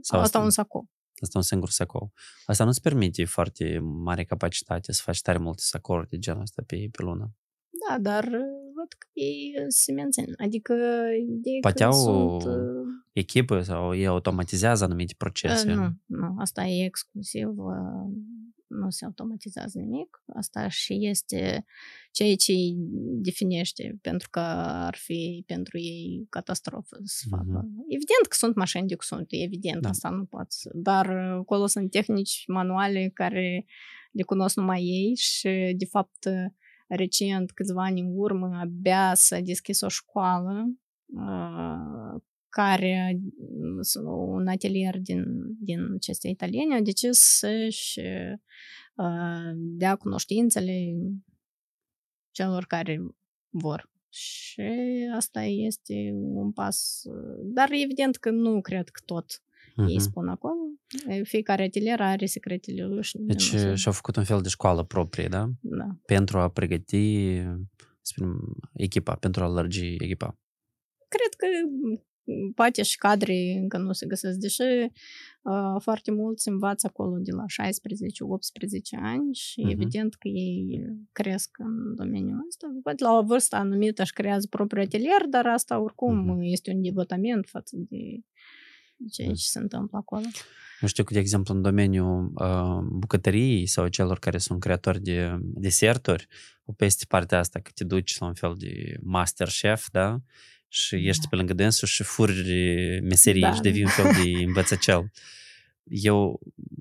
Sau Asta asta- un sacou. Asta e un singur sacou. Asta nu-ți permite foarte mare capacitate să faci tare multe sacouri de genul ăsta pe, pe lună. Da, dar uh, văd că ei se mențin. Adică ei Poate că au sunt... uh, Echipă sau ei automatizează anumite procese. Uh, Nu, nu, asta e exclusiv, uh, nu se automatizează nimic. Asta și este ceea ce îi definește, pentru că ar fi pentru ei catastrofă să Mhm. facă. Evident că sunt mașini de sunt, evident, Da. asta nu pot să... Dar uh, acolo sunt tehnici manuale care le cunosc numai ei și, de fapt, uh, recent, câțiva ani în urmă, abia s-a deschis o școală uh, care mm, un atelier din, din aceste italieni au decis să-și uh, dea cunoștințele celor care vor. Și asta este un pas. Dar evident că nu cred că tot ei Mhm. spun acolo. Fiecare atelier are secretele lui. și nimeni Deci nu se- și-au făcut un fel de școală proprie, da? Da. Pentru a pregăti să spunem, echipa, pentru a lărgi echipa. Cred că m, poate și cadre încă nu se găsesc, deși uh, foarte mulți învață acolo de la 16-18 ani și Mhm. evident că ei cresc în domeniul ăsta. Poate la o vârstă anumită își creează propriul atelier, dar asta oricum Mhm. este un debotament față de ceea Mhm. ce se întâmplă acolo. Eu știu că, de exemplu, în domeniul uh, bucătăriei sau celor care sunt creatori de deserturi, o peste partea asta că te duci la un fel de master chef, da? Și Da. ești pe lângă dânsul și furi meserii Da, și devii un fel de învățăcel. Eu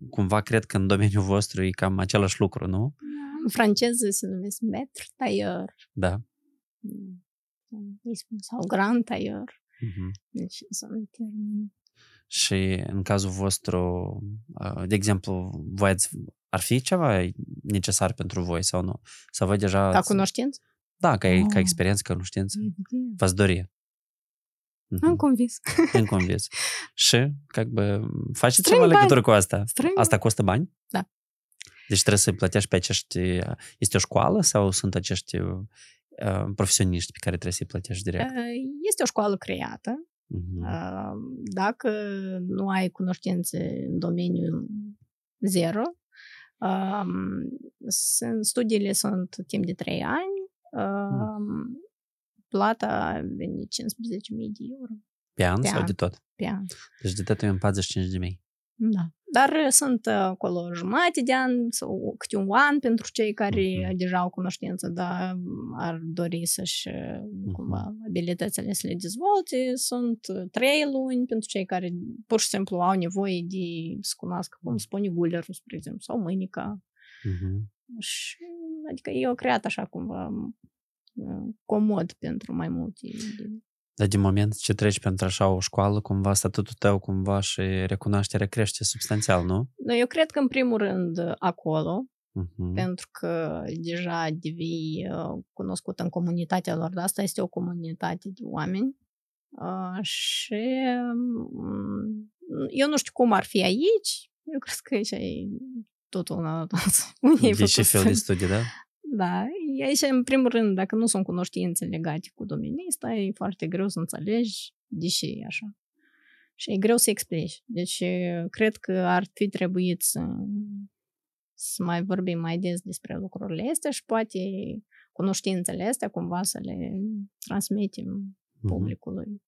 cumva cred că în domeniul vostru e cam același lucru, nu? În franceză se numesc maître tailleur Da. Mm. Ei spun, sau grand tailleur. Mhm. Deci sunt termeni. Și în cazul vostru, uh, de exemplu, voi ați, ar fi ceva necesar pentru voi sau nu? Sau voi deja... Ca ați- cunoștință? Da, ca, ca Ah. experiență, ca cunoștință. Evident. V-ați dori. Am convins. În convins. Și, как бы, faceți Strâng ceva în bani. legătură cu asta? Strâng Asta costă bani? Da. Deci trebuie să plătești pe acești... Este o școală sau sunt acești uh, profesioniști pe care trebuie să-i plătești direct? Este o școală creată. Mhm. Uh, Dacă nu ai cunoștințe în domeniul zero, um, sunt- studiile sunt timp de 3 ani, um, plata vine 15.000 de euro Pe an pe sau an. de tot? pe an. Deci de tot e în 45 de mii. Da. Dar sunt uh, acolo jumate de an sau câte un an pentru cei care Mhm. deja au cunoștință, dar ar dori să-și uh, cumva abilitățile să le dezvolte. Sunt uh, trei luni pentru cei care pur și simplu au nevoie de să cunoască cum spune gulerul, spre exemplu, sau mânica. Mhm. Și, adică eu creat așa cumva uh, comod pentru mai multe. indivizi. Dar din moment ce treci pentru așa o școală, cumva statutul tău cumva și recunoașterea crește substanțial, nu? No, eu cred că în primul rând acolo, Mhm. pentru că deja devii uh, cunoscut în comunitatea lor, dar asta este o comunitate de oameni. Uh, și um, eu nu știu cum ar fi aici, eu cred că aici e totul una Unii ai De ce făcut fel de studii, da? Da, aici, în primul rând, dacă nu sunt cunoștințe legate cu domeniul ăsta, e foarte greu să înțelegi de ce e așa. Și e greu să explici. Deci, cred că ar fi trebuit să, să mai vorbim mai des despre lucrurile astea și poate cunoștințele astea cumva să le transmitem publicului.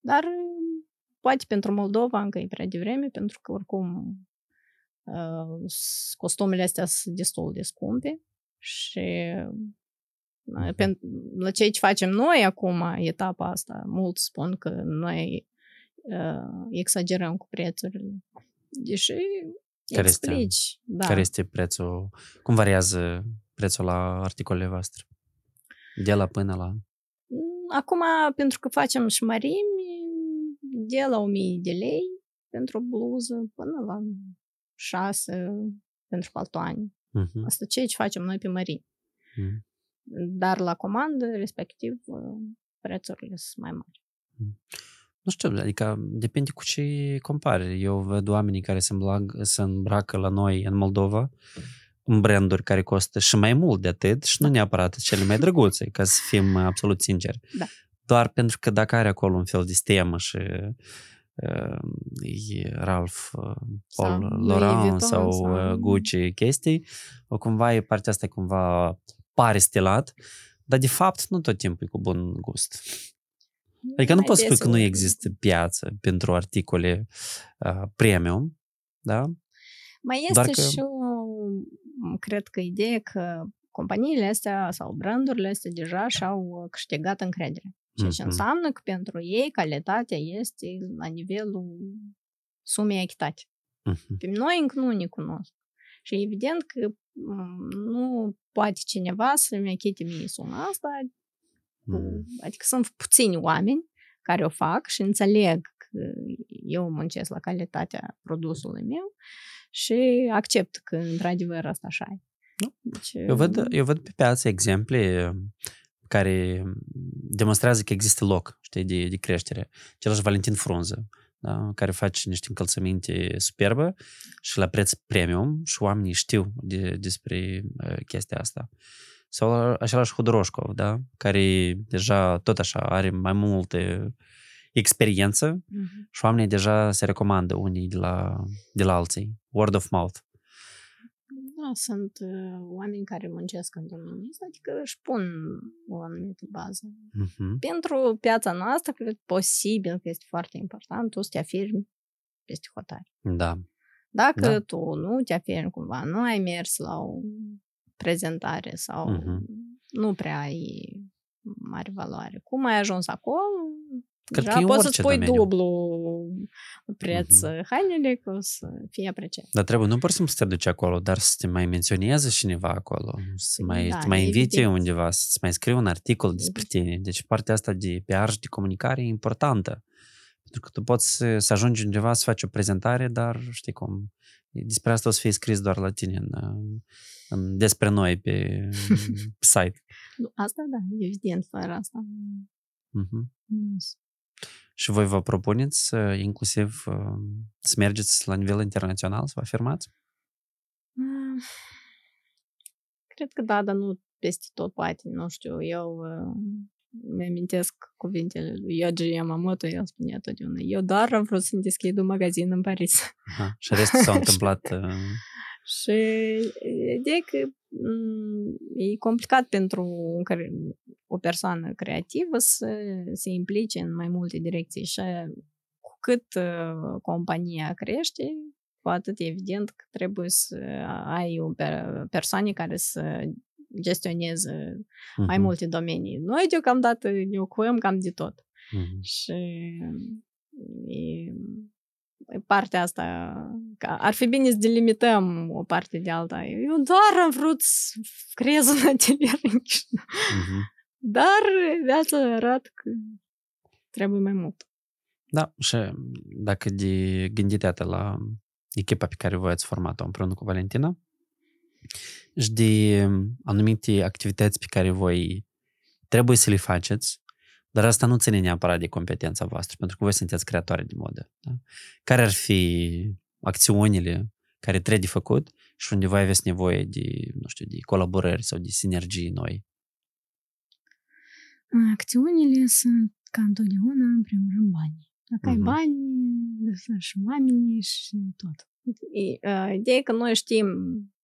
Dar poate pentru Moldova încă e prea devreme, pentru că oricum uh, costumele astea sunt destul de scumpe și uh, la ceea ce facem noi acum, etapa asta, mulți spun că noi uh, exagerăm cu prețurile. Deși care explici. Este, da. care este prețul? Cum variază prețul la articolele voastre? De la până la... Acum, pentru că facem și mărimi, de la 1000 de lei pentru o bluză până la 6 pentru paltoane. Uh-huh. Asta ceea ce facem noi pe mări. Uh-huh. Dar la comandă, respectiv, prețurile sunt mai mari. Uh-huh. Nu știu, adică depinde cu ce compari. Eu văd oamenii care se, îmblag, se îmbracă la noi în Moldova în branduri care costă și mai mult de atât și nu neapărat cele mai drăguțe, ca să fim absolut sinceri. Da. Doar pentru că dacă are acolo un fel de stemă și uh, e Ralph uh, Paul sau Laurent sau, sau uh, Gucci chestii, o cumva e partea asta cumva pare stilat, dar de fapt nu tot timpul e cu bun gust. Adică nu poți spune că nu există piață pentru articole uh, premium, da? Mai este Doar că... și o, cred că, idee că companiile astea sau brandurile astea deja și-au câștigat încredere. Ceea ce mm-hmm. înseamnă că pentru ei calitatea este la nivelul sumei achitate. Mm-hmm. Pe noi încă nu ne cunosc. Și evident că nu poate cineva să-mi achite mie suma asta Mm. Adică sunt puțini oameni care o fac și înțeleg că eu muncesc la calitatea produsului meu și accept că într-adevăr asta așa e. Deci, eu, văd, eu văd pe piață exemple care demonstrează că există loc știi, de, de creștere. Celălalt Valentin Frunză, da, care face niște încălțăminte superbe și la preț premium și oamenii știu de, despre uh, chestia asta. Uh, sau același Hodoroșcov, da? care deja tot așa are mai multe experiență mm-hmm. și oamenii deja se recomandă unii de la, de la alții. Word of mouth. Da, sunt uh, oameni care muncesc în domeniul ăsta, adică își pun o anumită bază. Mm-hmm. Pentru piața noastră, cred posibil că este foarte important tu să te afirmi peste hotare. Da. Dacă da. tu nu te afirmi cumva, nu ai mers la o prezentare sau uh-huh. nu prea ai mare valoare. Cum ai ajuns acolo? Cred că poți să spui domeniu. dublu preț uh-huh. hainele că o să fie apreciat. Dar trebuie nu pur și simplu să te duci acolo, dar să te mai menționeze cineva acolo, să mai, da, te mai invite evident. undeva, să mai scrie un articol despre tine. Deci partea asta de PR și de comunicare e importantă. Pentru că tu poți să, să ajungi undeva să faci o prezentare, dar știi cum, despre asta o să fie scris doar la tine în, în, despre noi pe, pe site. Asta da, evident, fără asta. Uh-huh. Yes. Și voi vă propuneți inclusiv să mergeți la nivel internațional, să vă afirmați? Mm. Cred că da, dar nu peste tot poate, nu știu, eu mi-amintesc cuvintele lui Yoji Yamamoto, el spunea totdeauna, eu doar am vrut să deschid un magazin în Paris. Aha, și restul s-a întâmplat... și ideea că e complicat pentru o persoană creativă să se implice în mai multe direcții și cu cât compania crește, cu atât evident că trebuie să ai o persoane care să gestioneze uh-huh. mai multe domenii. Noi deocamdată ne ocupăm cam de tot. Uh-huh. Și e, partea asta, că ar fi bine să delimităm o parte de alta. Eu doar am vrut să creez un atelier uh-huh. Dar viața arată că trebuie mai mult. Da, și dacă de gânditeate la echipa pe care voi ați format-o împreună cu Valentina, și de anumite activități pe care voi trebuie să le faceți, dar asta nu ține neapărat de competența voastră, pentru că voi sunteți creatoare de modă. Da? Care ar fi acțiunile care trebuie de făcut și unde voi aveți nevoie de, nu știu, de colaborări sau de sinergii noi? Acțiunile sunt ca întotdeauna, în primul rând, bani. Dacă uh-huh. ai bani, și oamenii și tot. Ideea e că noi știm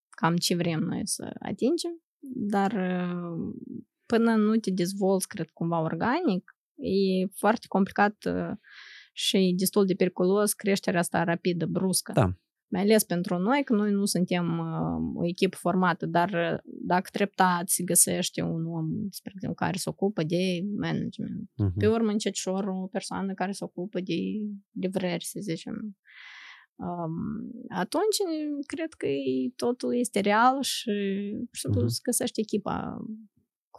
cam ce vrem noi să atingem, dar până nu te dezvolți, cred, cumva organic, e foarte complicat și destul de periculos creșterea asta rapidă, bruscă. Da. Mai ales pentru noi, că noi nu suntem uh, o echipă formată, dar dacă treptat se găsește un om, spre exemplu, care se ocupă de management, uh-huh. pe urmă încetșor o persoană care se ocupă de livrări, să zicem, um, atunci cred că totul este real și uh-huh. se găsește echipa cu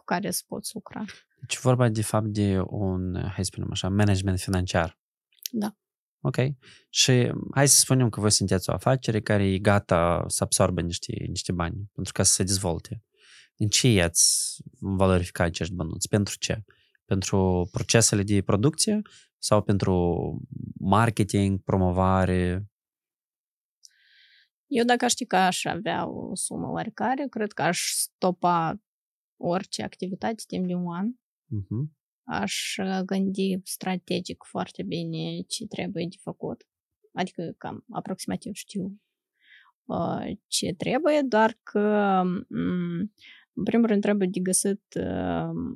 care să poți lucra. Deci vorba de fapt de un, hai să spunem așa, management financiar. Da. Ok. Și hai să spunem că voi sunteți o afacere care e gata să absorbă niște, niște bani pentru ca să se dezvolte. În ce i-ați valorificat acești bănuți? Pentru ce? Pentru procesele de producție sau pentru marketing, promovare? Eu dacă aș ști că aș avea o sumă oarecare, cred că aș stopa orice activitate timp de un an. Uh-huh aș gândi strategic foarte bine ce trebuie de făcut. Adică cam aproximativ știu ce trebuie, doar că în primul rând trebuie de găsit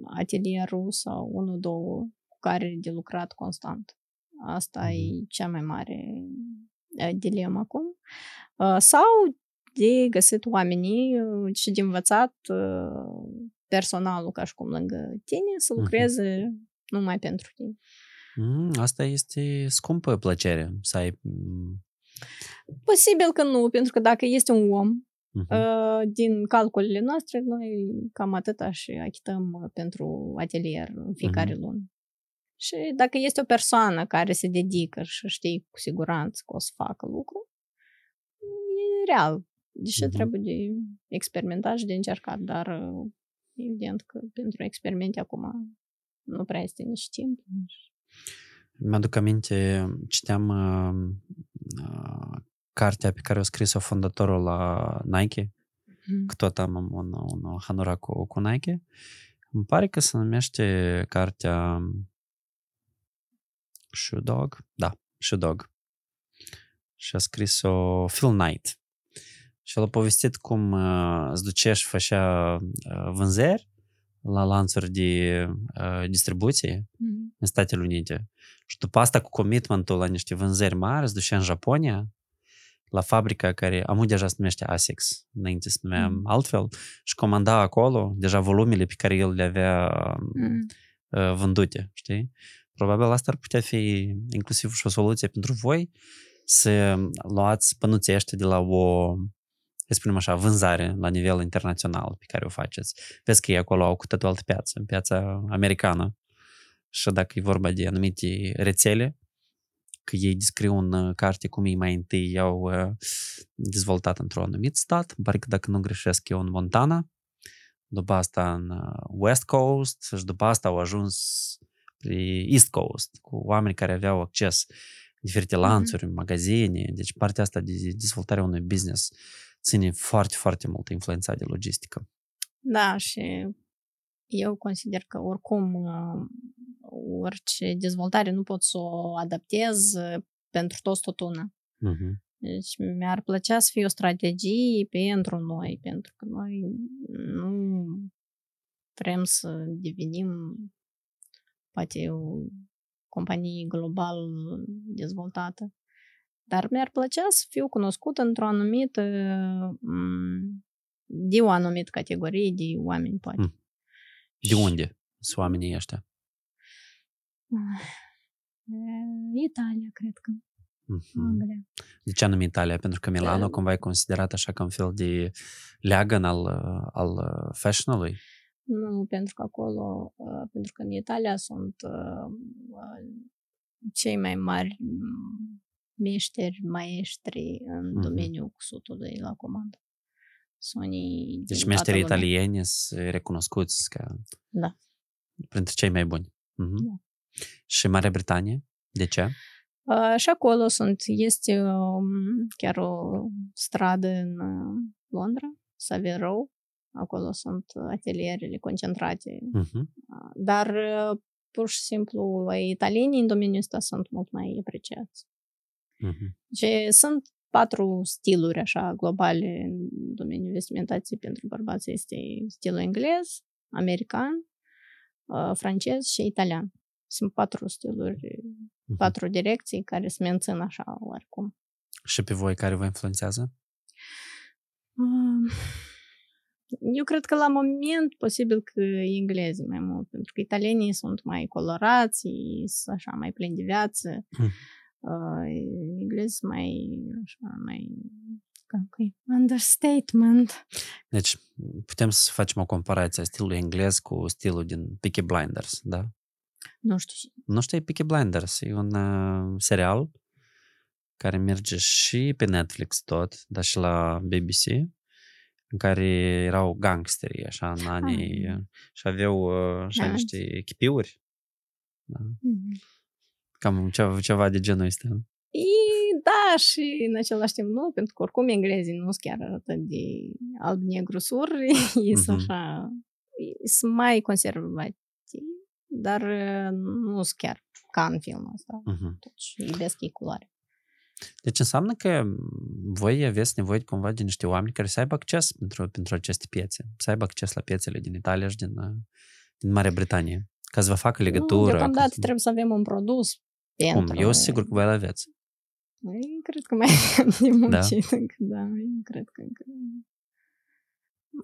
atelierul sau unul, două cu care de lucrat constant. Asta e cea mai mare dilemă acum. Sau de găsit oamenii și de învățat personalul ca și cum lângă tine să lucreze uh-huh. numai pentru tine. Mm, asta este scumpă plăcere să ai... Posibil că nu, pentru că dacă este un om, uh-huh. din calculele noastre, noi cam atâta și achităm pentru atelier în fiecare uh-huh. lună. Și dacă este o persoană care se dedică și știi cu siguranță că o să facă lucru, e real. Deși uh-huh. trebuie de experimentat și de încercat, dar Evident că pentru experimente acum nu prea este nici timp. Mi-aduc aminte, citeam uh, uh, cartea pe care a scris-o fondatorul la Nike, mm. că tot am un, un hanura cu, cu Nike. Îmi pare că se numește cartea Shoe Dog. Da, Shoe Dog. Și a scris-o Phil Knight. Și el a povestit cum uh, îți ducea și făcea uh, vânzări la lanțuri de uh, distribuție mm-hmm. în Statele Unite. Și după asta cu commitmentul la niște vânzări mari, îți ducea în Japonia, la fabrica care, amu deja se numește ASICS, înainte se numea mm. altfel, și comanda acolo deja volumele pe care el le avea mm. uh, vândute, știi? Probabil asta ar putea fi inclusiv și o soluție pentru voi să luați pănuții ăștia de la o să spunem așa, vânzare la nivel internațional pe care o faceți. Vezi că ei acolo au cu totul altă piață, piața americană. Și dacă e vorba de anumite rețele, că ei descriu în carte cum ei mai întâi au dezvoltat într-un anumit stat, pare că dacă nu greșesc eu în Montana, după asta în West Coast și după asta au ajuns pe East Coast, cu oameni care aveau acces diferite lanțuri, mm-hmm. magazine, deci partea asta de dezvoltarea unui business ține foarte, foarte mult influența de logistică. Da, și eu consider că oricum uh, orice dezvoltare nu pot să o adaptez uh, pentru toți tot una. Uh-huh. Deci mi-ar plăcea să fie o strategie pentru noi, pentru că noi nu vrem să devenim poate o companie global dezvoltată. Dar mi-ar plăcea să fiu cunoscut într-o anumită de o anumită categorie de oameni, poate. Mm. De unde sunt oamenii ăștia? Italia, cred că. Mm-hmm. Anglia. De ce anume Italia? Pentru că Milano uh, cumva e considerat așa ca un fel de leagăn al, al fashionului? Nu, pentru că acolo, pentru că în Italia sunt cei mai mari meșteri, maestri în mm-hmm. domeniul cusutului la comandă. Sunt deci meșterii italieni sunt recunoscuți ca da. printre cei mai buni. Mm-hmm. Da. Și Marea Britanie? De ce? Uh, și acolo sunt, este um, chiar o stradă în uh, Londra, Savile Row. Acolo sunt atelierele concentrate. Uh-huh. Dar uh, pur și simplu italienii în domeniul ăsta sunt mult mai apreciați. Uh-huh. Și sunt patru stiluri așa globale în domeniul vestimentației pentru bărbați. Este stilul englez, american, uh, francez și italian. Sunt patru stiluri, Uh-huh. patru direcții care se mențin așa oricum. Și pe voi care vă influențează? Uh, Eu cred că la moment posibil că englezii mai mult, pentru că italienii sunt mai colorați, ei sunt așa mai plini de viață. Hmm uh, în engleză mai, așa, mai Okay. Understatement. Deci, putem să facem o comparație a stilului englez cu stilul din Peaky Blinders, da? Nu știu. Nu știu, Peaky Blinders e un uh, serial care merge și pe Netflix tot, dar și la BBC, în care erau gangsteri, așa, în anii, ah. și aveau uh, așa da. niște echipiuri. Da? Mm-hmm Cam ceva, ceva de genul ăsta. E, da, și în același timp nu, pentru că oricum englezii nu sunt chiar atât de alb-negru-sur, ei sunt Mhm. așa, ei sunt mai conservativi, dar uh, nu sunt chiar ca în filmul ăsta. Uh-huh. Totuși, iubesc ei culoare. Deci înseamnă că voi aveți nevoie cumva de niște oameni care să aibă acces pentru, pentru aceste piețe, să aibă acces la piețele din Italia și din, uh, din Marea Britanie, ca să vă facă legătură. Nu, ca deocamdată să- trebuie să avem un produs Cum? pentru... Eu sunt sigur că voi îl aveți. Eu cred că mai avem de muncit încă, da, eu cred că încă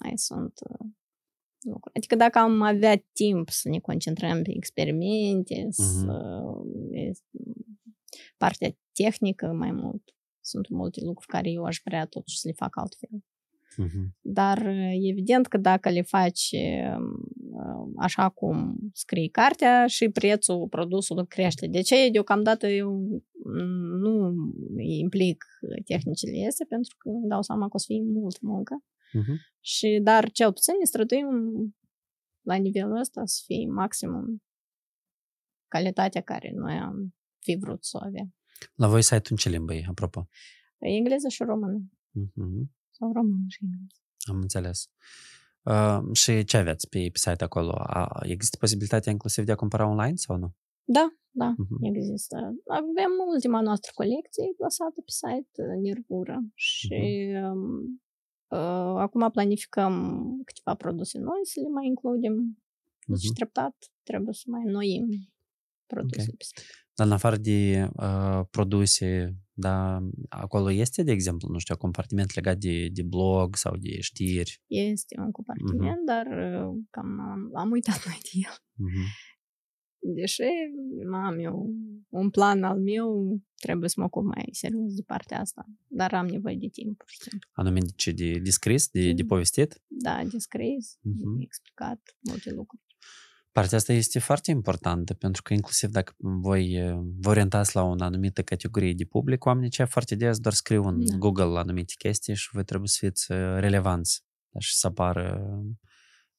mai sunt uh, lucruri. Adică dacă am avea timp să ne concentrăm pe experimente, să este partea tehnică mai mult, sunt multe lucruri care eu aș vrea totuși să le fac altfel. Uh-huh. Dar uh, evident că dacă le faci uh, așa cum scrie cartea și prețul produsului crește. De ce deocamdată eu mm, nu implic tehnicile astea pentru că îmi dau seama că o să fie mult muncă. Uh-huh. Și, dar cel puțin ne străduim la nivelul ăsta să fie maximum calitatea care noi am fi vrut să o avem. La voi site-ul în ce limbă e, apropo? Engleză și română. Uh-huh. Sau română și engleză. Am înțeles. Uh, și ce aveți pe, pe site acolo? A, există posibilitatea inclusiv de a cumpăra online sau nu? Da, da, Mhm. există. Avem ultima noastră colecție plasată pe site, uh, Nervura. Și um, uh, acum planificăm câteva produse noi să le mai includem. Deci Mhm. treptat trebuie să mai înnoim produse Ok. pe site. Dar în afară de uh, produse, da, acolo este, de exemplu, nu știu, compartiment legat de, de blog sau de știri. Este un compartiment, dar uh, cam am, am uitat mai de el. Uh-huh. Deși am eu un plan al meu, trebuie să mă ocup mai serios de partea asta. Dar am nevoie de timp, pur și simplu. Anume de, ce, de, de scris, de, de Mm. povestit. Da, de scris, Mhm. de explicat multe lucruri. Partea asta este foarte importantă, pentru că inclusiv dacă voi uh, vă orientați la o anumită categorie de public, oamenii aceia foarte des doar scriu în Da. Google anumite chestii și voi trebuie să fiți uh, relevanți da, și să apară uh,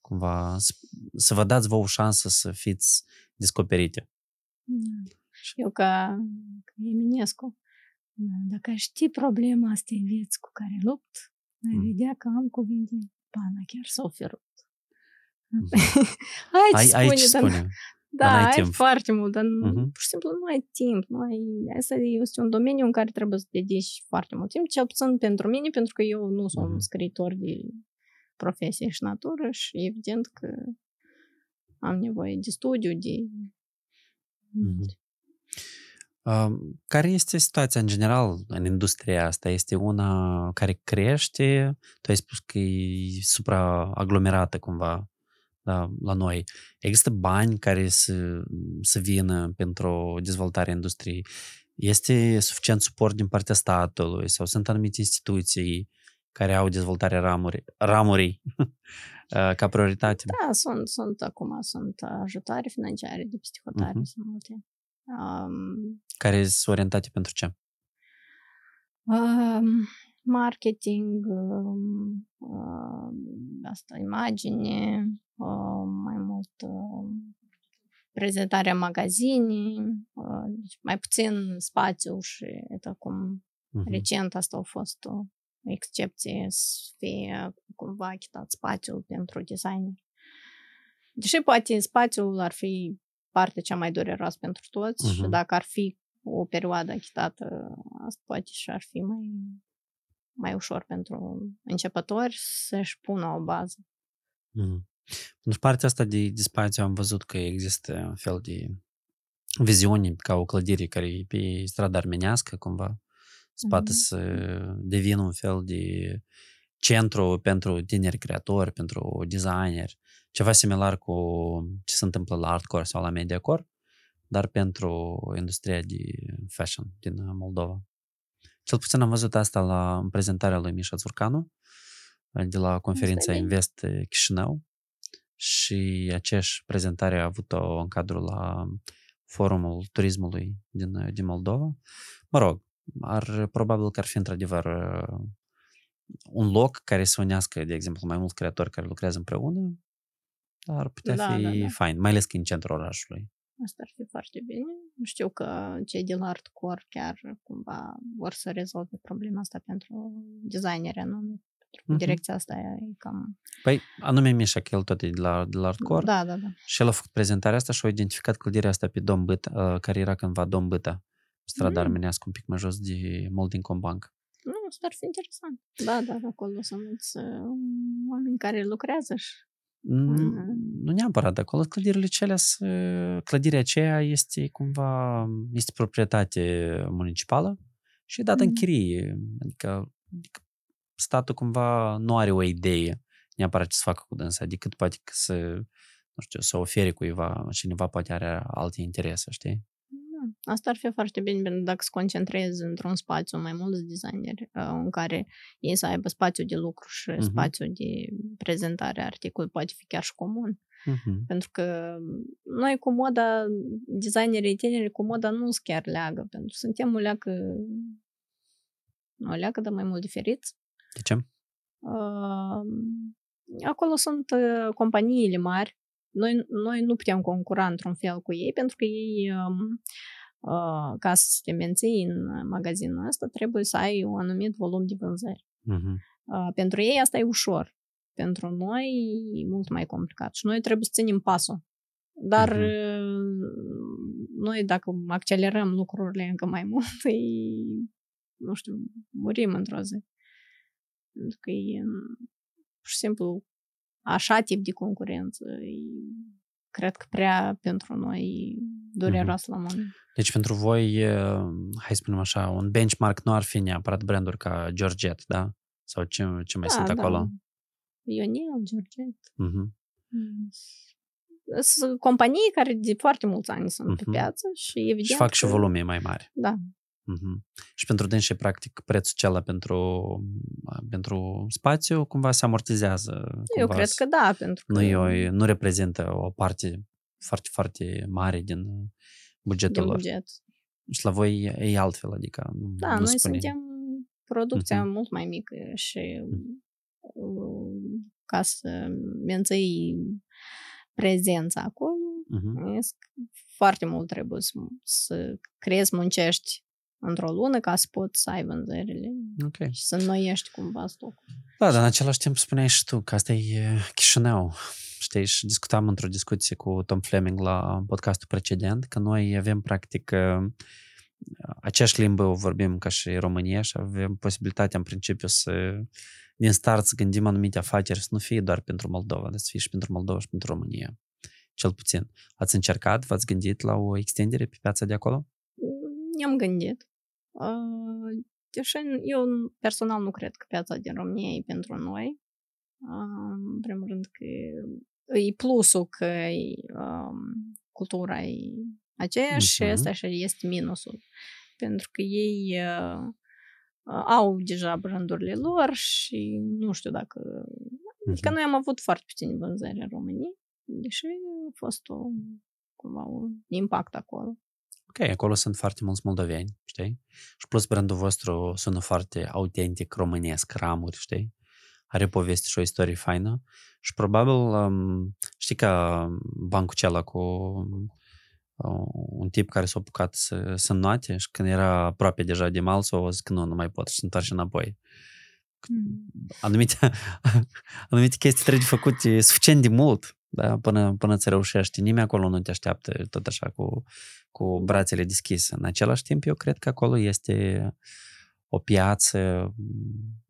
cumva, să, să vă dați vouă o șansă să fiți descoperite. Eu ca, ca Eminescu, da, dacă aș ști problema asta în vieți cu care lupt, ai Mm. vedea că am cuvinte, pana, chiar s-au ferut. Mhm. Aici Ai, aici spune, dar- spune. Da, n-ai ai timp. foarte mult, dar Mhm. uh-huh. pur și simplu nu ai timp. Nu ai... Asta este un domeniu în care trebuie să dedici foarte mult timp, cel puțin pentru mine, pentru că eu nu sunt Mhm. scriitor de profesie și natură și evident că am nevoie de studiu, de... Mhm. Um, Care este situația în general în industria asta? Este una care crește? Tu ai spus că e supraaglomerată cumva da, la noi. Există bani care să, să vină pentru dezvoltarea industriei? Este suficient suport din partea statului sau sunt anumite instituții care au dezvoltarea ramuri, ramurii uh, ca prioritate? Da, sunt, sunt acum, sunt ajutoare financiare de peste hotare, Mhm. sunt multe. Um, Care sunt orientate pentru ce? um, marketing, um, um, asta, imagine, um, mai mult um, prezentarea magazinii, uh, deci mai puțin spațiu și это cum uh-huh. recent asta a fost o excepție să fie cumva achitat spațiul pentru designer. Deși poate spațiul ar fi partea cea mai dureroasă pentru toți uh-huh. și dacă ar fi o perioadă achitată, asta poate și ar fi mai, mai ușor pentru începători să-și pună o bază. Mm. Pentru partea asta de, de spațiu am văzut că există un fel de viziune ca o clădire care e pe strada armenească cumva. Spate mm-hmm. să devină un fel de centru pentru tineri creatori, pentru designeri, ceva similar cu ce se întâmplă la Artcore sau la Mediacore, dar pentru industria de fashion din Moldova. Cel puțin am văzut asta la prezentarea lui Mișa Țurcanu de la conferința Invest Chișinău și aceeași prezentare a avut-o în cadrul la forumul turismului din, din Moldova. Mă rog, ar, probabil că ar fi într-adevăr un loc care să unească, de exemplu, mai mulți creatori care lucrează împreună, ar putea da, fi da, da. fain, mai ales că în centrul orașului. Asta ar fi foarte bine. Știu că cei de la Artcore chiar cumva vor să rezolve problema asta pentru designeri anume. Uh-huh. Direcția asta e cam... Păi, anume Mișa, că el tot e de la, de la Artcore. Da, da, da. Și el a făcut prezentarea asta și a identificat clădirea asta pe Dom Băta, uh, care era cândva Dom Băta, strada mm. armenească un pic mai jos de Moldin Combank. Nu, asta ar fi interesant. Da, da, acolo sunt mulți uh, oameni care lucrează și nu neapărat, acolo clădirile cele, clădirea aceea este cumva, este proprietate municipală și e dată mm. în chirie. Adică, adică statul cumva nu are o idee neapărat ce să facă cu dânsa, decât poate să, nu știu, să ofere cuiva, cineva poate are alte interese, știi? Asta ar fi foarte bine pentru dacă se concentrează într-un spațiu mai mulți designeri în care ei să aibă spațiu de lucru și uh-huh. spațiu de prezentare a articolului poate fi chiar și comun. Uh-huh. Pentru că noi cu moda, designerii tineri cu moda nu sunt chiar leagă, pentru că suntem o leacă, o leacă de mai mult diferiți. De ce? Uh, acolo sunt uh, companiile mari noi, noi nu putem concura într-un fel cu ei pentru că ei, um, uh, ca să te menții în magazinul ăsta, trebuie să ai un anumit volum de vânzări. Uh-huh. Uh, pentru ei asta e ușor. Pentru noi e mult mai complicat și noi trebuie să ținem pasul. Dar uh-huh. noi, dacă accelerăm lucrurile încă mai mult, e, nu știu, murim într-o zi. Pentru că e pur și simplu așa tip de concurență cred că prea pentru noi dureros mm-hmm. la moment. Deci pentru voi, hai să spunem așa, un benchmark nu ar fi neapărat branduri ca Georgette, da? Sau ce, ce mai da, sunt da. acolo? Ionel, Georgette. Mm-hmm. Sunt companii care de foarte mulți ani sunt mm-hmm. pe piață și evident Și fac că... și volume mai mari. Da, Uh-huh. Și pentru dânsi, practic, prețul acela pentru, pentru spațiu cumva se amortizează. Cumva Eu cred că da, pentru că... Nu, e, nu reprezintă o parte foarte, foarte mare din bugetul din lor. buget. Și la voi e altfel, adică Da, nu noi spune. suntem producția uh-huh. mult mai mică și uh-huh. ca să menții prezența acolo, uh-huh. foarte mult trebuie să, să crezi, muncești într-o lună ca să poți să ai vânzările okay. și să înnoiești cumva stocul. Da, dar în același timp spuneai și tu că asta e Chișinău. Știi, și discutam într-o discuție cu Tom Fleming la podcastul precedent că noi avem practic aceeași limbă o vorbim ca și România și avem posibilitatea în principiu să din start să gândim anumite afaceri să nu fie doar pentru Moldova, dar să fie și pentru Moldova și pentru România. Cel puțin. Ați încercat, v-ați gândit la o extindere pe piața de acolo? Ne-am gândit. Deși eu personal nu cred că piața din România e pentru noi. În primul rând că e plusul că e, cultura e aceeași și asta și este minusul. Pentru că ei au deja brandurile lor și nu știu dacă... Adică noi am avut foarte puține vânzări în România, deși a fost o, cumva un impact acolo. Ok, acolo sunt foarte mulți moldoveni, știi? Și plus brandul vostru sună foarte autentic, românesc, ramuri, știi? Are poveste și o istorie faină și probabil, um, știi că bancul acela cu un tip care s-a apucat să, să noate și când era aproape deja de mal, s-a zis că nu, nu mai pot și se întoarce înapoi. Mm. Anumite, anumite chestii trebuie făcute suficient de mult da? până, până ți reușești. Nimeni acolo nu te așteaptă tot așa cu, cu brațele deschise. În același timp, eu cred că acolo este o piață mm,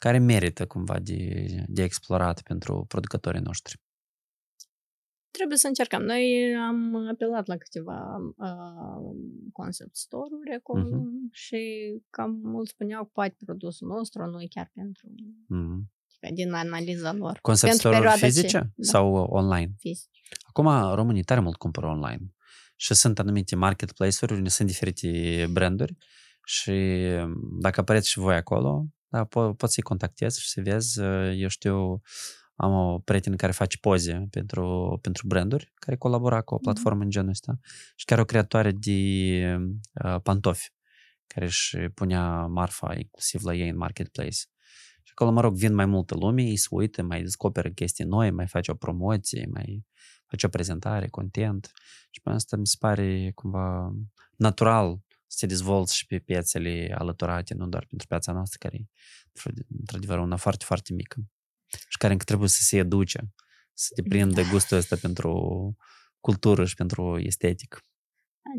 care merită cumva de, de explorat pentru producătorii noștri. Trebuie să încercăm. Noi am apelat la câteva uh, concept store-uri acolo uh-huh. și cam mult spuneau că poate produsul nostru, noi chiar pentru uh-huh. din analiza lor. Concept store fizice ce? Da. sau online? Fizice. Acum românii tare mult cumpără online și sunt anumite marketplace-uri unde sunt diferite branduri și dacă apăreți și voi acolo, da, po- poți să-i contactezi și să vezi, eu știu, am o prietenă care face poze pentru, pentru branduri, care colabora cu o platformă mm-hmm. în genul ăsta și chiar o creatoare de uh, pantofi, care își punea marfa inclusiv la ei în marketplace. Și acolo, mă rog, vin mai multă lume, ei se uită, mai descoperă chestii noi, mai face o promoție, mai face o prezentare, content. Și pe asta mi se pare cumva natural să te dezvolți și pe piețele alăturate, nu doar pentru piața noastră, care e într-adevăr una foarte, foarte mică și care încă trebuie să se educe, să te prindă da. gustul ăsta pentru cultură și pentru estetic.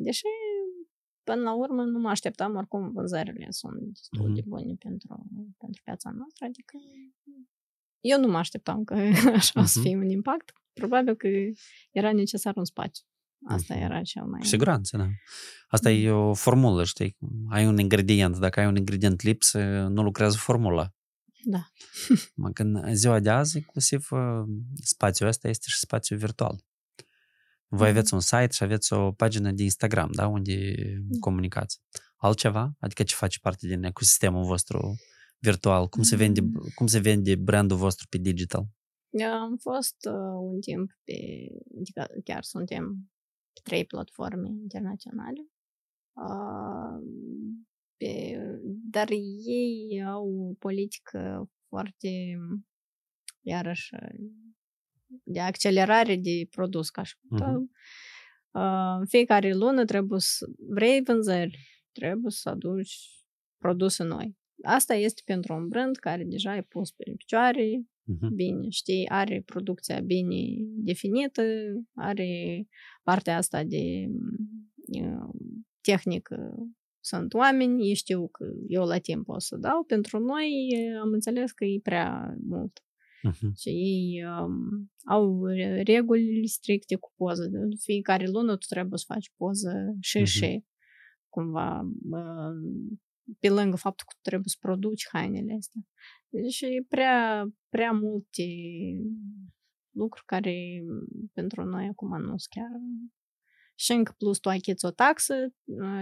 Deși până la urmă nu mă așteptam, oricum vânzările sunt destul mm-hmm. de bune pentru, pentru piața noastră, adică eu nu mă așteptam că așa mm-hmm. o să fie un impact. Probabil că era necesar un spațiu. Asta mm-hmm. era cel mai... Cu siguranță, da. Asta mm-hmm. e o formulă, știi? Ai un ingredient, dacă ai un ingredient lipsă, nu lucrează formula. Da. Mă, când ziua de azi, inclusiv spațiul ăsta este și spațiu virtual. Voi aveți un site și aveți o pagină de Instagram, da, unde da. comunicați. Altceva? Adică ce face parte din ecosistemul vostru virtual? Cum se vende, cum se vende brandul vostru pe digital? Am fost uh, un timp pe, adică chiar suntem pe trei platforme internaționale. Uh, pe, dar ei au o politică foarte, iarăși, de accelerare de produs, ca și uh-huh. uh, fiecare lună trebuie să vrei vânzări, trebuie să aduci produse noi. Asta este pentru un brand care deja e pus pe picioare, uh-huh. bine, știi, are producția bine definită, are partea asta de uh, tehnică sunt oameni, ei știu că eu la timp o să dau. Pentru noi am înțeles că e prea mult. Uh-huh. Și ei um, au reguli stricte cu poză. De fiecare lună tu trebuie să faci poză și uh-huh. și cumva uh, pe lângă faptul că tu trebuie să produci hainele astea. Deci e prea, prea multe lucruri care pentru noi acum nu sunt chiar și încă plus tu achiți o taxă,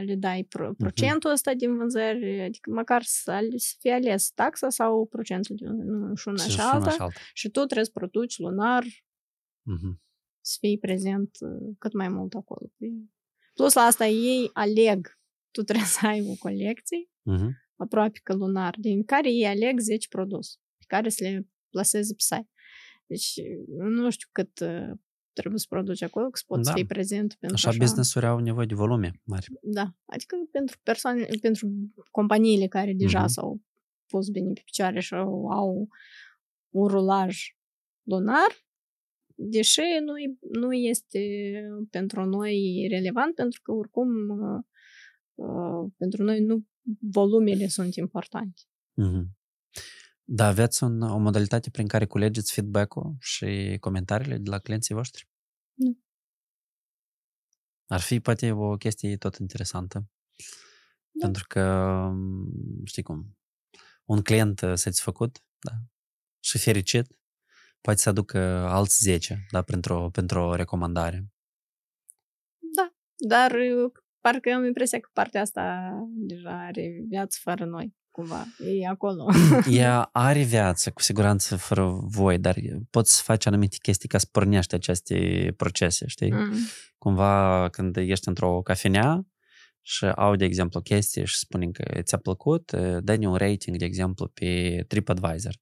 le dai pro- procentul ăsta uh-huh. din vânzări, adică măcar să, să fie ales taxa sau procentul din nu, și una și, și alta, și, alta. și tu trebuie să produci lunar uh-huh. să fii prezent cât mai mult acolo. Plus la asta ei aleg, tu trebuie să ai o colecție uh-huh. aproape că lunar, din care ei aleg 10 produse, pe care să le plaseze pe site. Deci nu știu cât trebuie să produci acolo, că să poți da. fi prezent pentru așa. Așa business-uri au nevoie de volume mari. Da, adică pentru persoane, pentru companiile care deja uh-huh. s-au pus bine pe picioare și au, au un rulaj lunar, deși nu, nu este pentru noi relevant, pentru că oricum uh, pentru noi nu volumele sunt importante. Uh-huh. Da, aveți un, o modalitate prin care culegeți feedback-ul și comentariile de la clienții voștri? Nu. Ar fi poate o chestie tot interesantă. Da. Pentru că, știi cum, un client satisfăcut da, și fericit poate să aducă alți 10 da, pentru, pentru o recomandare. Da, dar parcă am impresia că partea asta deja are viață fără noi cumva. E acolo. Ea are viață, cu siguranță, fără voi, dar poți să faci anumite chestii ca să pornești aceste procese, știi? Mm. Cumva, când ești într-o cafenea și au, de exemplu, chestii și spune că ți-a plăcut, dă-ne un rating, de exemplu, pe TripAdvisor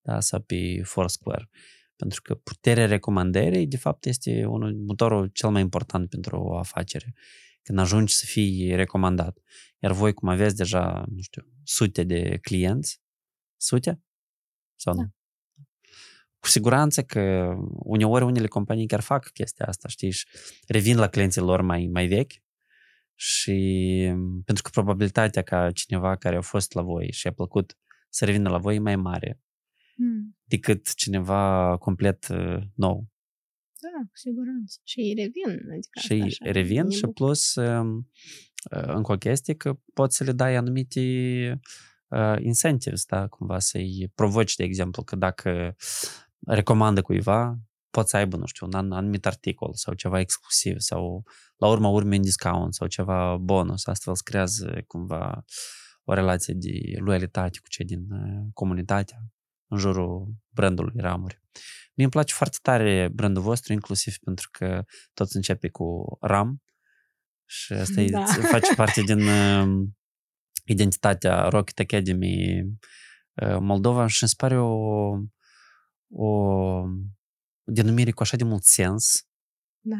da? sau pe Foursquare. Pentru că puterea recomandării, de fapt, este unul, motorul cel mai important pentru o afacere. Când ajungi să fii recomandat. Iar voi, cum aveți deja, nu știu, sute de clienți, sute? Sau nu? Da. Cu siguranță că uneori unele companii chiar fac chestia asta, știi, și revin la clienții lor mai, mai vechi și pentru că probabilitatea ca cineva care a fost la voi și a plăcut să revină la voi e mai mare mm. decât cineva complet uh, nou. Da, cu siguranță. Și ei revin. Adică și ei revin și plus uh, încă o chestie că poți să le dai anumite uh, incentives, da, cumva să-i provoci, de exemplu, că dacă recomandă cuiva, poți să aibă, nu știu, un anumit articol sau ceva exclusiv sau la urma urmei un discount sau ceva bonus. Astfel se creează cumva o relație de loialitate cu cei din comunitatea în jurul brandului Ramuri. Mie îmi place foarte tare brandul vostru, inclusiv pentru că tot începe cu Ram și asta da. face parte din uh, identitatea Rocket Academy uh, Moldova și îmi pare o, o denumire cu așa de mult sens. Da.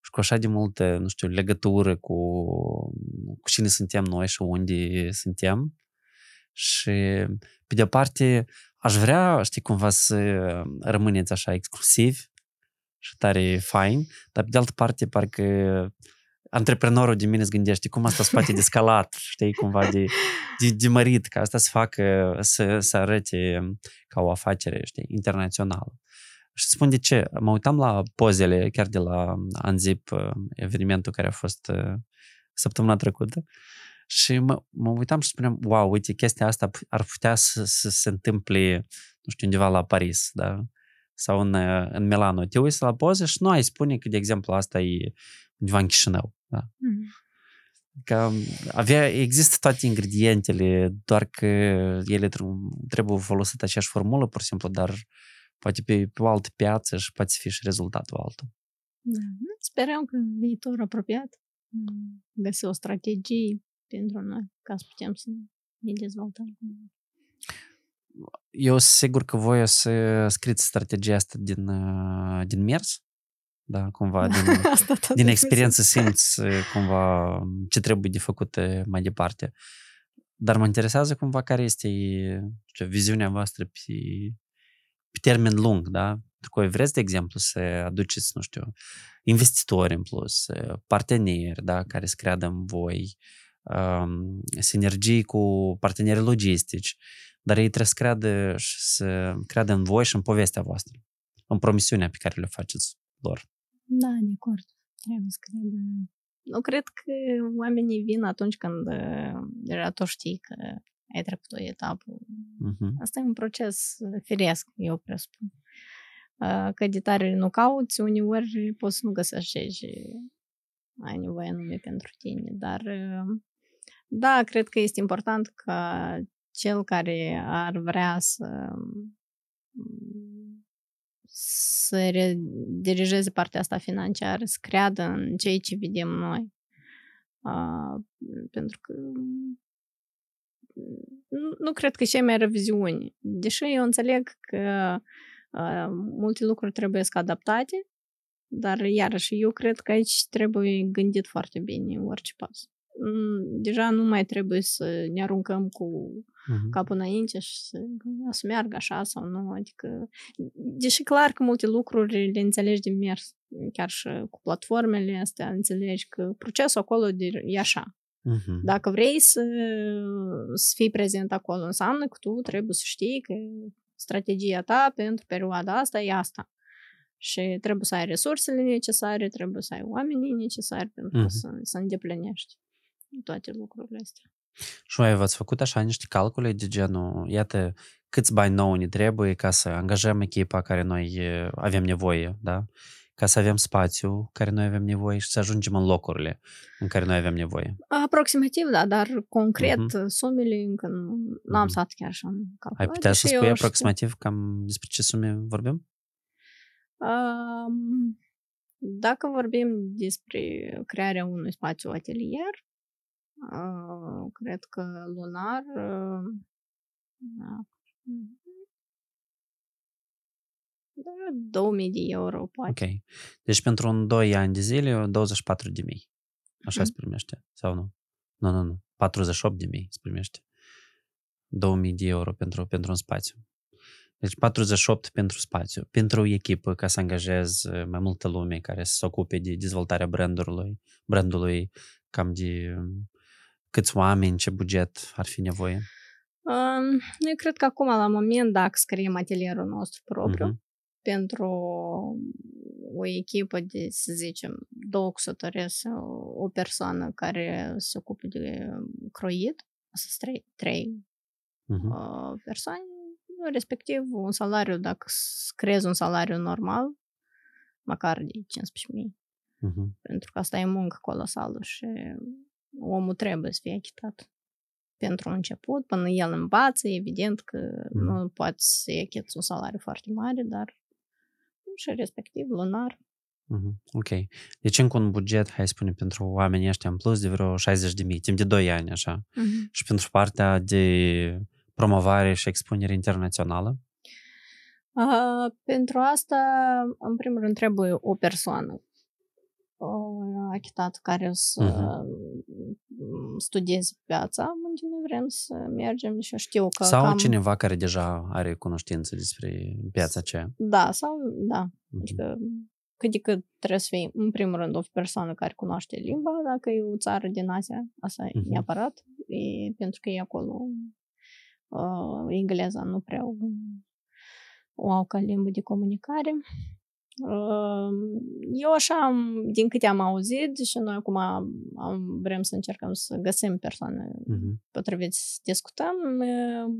Și cu așa de multă, nu știu, legătură cu, cu cine suntem noi și unde suntem. Și, pe de-o parte, aș vrea, știi, cumva să rămâneți așa exclusiv și tare fain, dar pe de altă parte, parcă antreprenorul de mine se gândește cum asta se poate de scalat, știi, cumva de, de, de mărit, ca asta să facă, să, să arăte ca o afacere, știi, internațională. Și spun de ce. Mă uitam la pozele chiar de la Anzip, evenimentul care a fost săptămâna trecută și mă, mă uitam și spuneam, wow, uite, chestia asta ar putea să, să se întâmple, nu știu, undeva la Paris, da? Sau în, în Milano. Te uiți la poze și nu ai spune că, de exemplu, asta e undeva în Chișinău, da? Mm-hmm. Că avea, există toate ingredientele, doar că ele trebuie folosite aceeași formulă, pur și simplu, dar poate pe, pe o altă piață și poate fi și rezultatul altul. Da. Sperăm că în viitor apropiat mm, găsi o strategie pentru noi, ca să putem să ne dezvoltăm. Eu sigur că voi o să scriți strategia asta din, din mers, da, cumva, din, din experiență simți cumva ce trebuie de făcut mai departe. Dar mă interesează cumva care este știu, viziunea voastră pe, pe termen lung, da? Pentru că vreți, de exemplu, să aduceți, nu știu, investitori în plus, parteneri, da, care să creadă în voi, sinergii cu parteneri logistici, dar ei trebuie să creadă și să creadă în voi și în povestea voastră, în promisiunea pe care le faceți lor. Da, de acord. Trebuie să creadă. Nu cred că oamenii vin atunci când deja tu știi că ai trecut o etapă. Uh-huh. Asta e un proces firesc, eu presupun. Că de tare nu cauți, uneori poți să nu găsești și ai nevoie anume pentru tine, dar da, cred că este important ca cel care ar vrea să să dirigeze partea asta financiară, să creadă în ceea ce vedem noi. Uh, pentru că nu, nu cred că și mai reviziuni. Deși eu înțeleg că uh, multe lucruri trebuie să adaptate, dar iarăși eu cred că aici trebuie gândit foarte bine orice pas deja nu mai trebuie să ne aruncăm cu uh-huh. capul înainte și să, să meargă așa sau nu. Adică, deși clar că multe lucruri le înțelegi din mers, chiar și cu platformele astea, înțelegi că procesul acolo e așa. Uh-huh. Dacă vrei să, să fii prezent acolo, înseamnă că tu trebuie să știi că strategia ta pentru perioada asta e asta. Și trebuie să ai resursele necesare, trebuie să ai oamenii necesari pentru uh-huh. să, să îndeplinești toate lucrurile astea. Și voi v-ați făcut așa niște calcule de genul, iată, câți bani nou ne trebuie ca să angajăm echipa care noi avem nevoie, da? Ca să avem spațiu care noi avem nevoie și să ajungem în locurile în care noi avem nevoie. Aproximativ, da, dar concret uh-huh. sumele încă nu uh-huh. am stat chiar așa în calculat. Ai putea să spui aproximativ știu. cam despre ce sume vorbim? Um, dacă vorbim despre crearea unui spațiu atelier, cred că lunar da. 2000 de euro, poate. Ok. Deci pentru un 2 ani de zile, 24 de mii. Așa Mhm. se primește, sau nu? Nu, nu, nu. 48 de mii se primește. 2000 de euro pentru, pentru un spațiu. Deci 48 pentru spațiu. Pentru o echipă, ca să angajez uh, mai multă lume care să se ocupe de dezvoltarea brandului, brandului cam de um, câți oameni, ce buget ar fi nevoie. Um, Eu cred că acum, la moment, dacă scriem atelierul nostru propriu, Mhm. pentru o echipă de, să zicem, două cusătoresc sau o persoană care se ocupe de croit, să trei, trei Mhm. uh, persoane, respectiv un salariu, dacă s- creezi un salariu normal, măcar de 15.000, Mhm. pentru că asta e muncă colosală și omul trebuie să fie achitat pentru început, până el învață, evident că Mhm. nu poți să achiți un salariu foarte mare, dar și respectiv lunar. Mhm. Ok. Deci încă un buget, hai să spunem, pentru oamenii ăștia în plus de vreo 60 de mii, timp de 2 ani, așa. Și pentru partea de promovare și expunere internațională. Uh, pentru asta, în primul rând, trebuie o persoană uh, achitată care să Mhm. studieze piața unde noi vrem să mergem și știu că Sau cam... cineva care deja are cunoștință despre piața aceea. Da, sau da. Mhm. Adică cât de cât trebuie să fie, în primul rând, o persoană care cunoaște limba, dacă e o țară din Asia, asta e Mhm. neapărat, e, pentru că e acolo uh, engleza nu prea o, o au ca limbă de comunicare. Uh, eu așa, am, din câte am auzit și noi acum am, am, vrem să încercăm să găsim persoane Mhm. potrivit să discutăm, uh,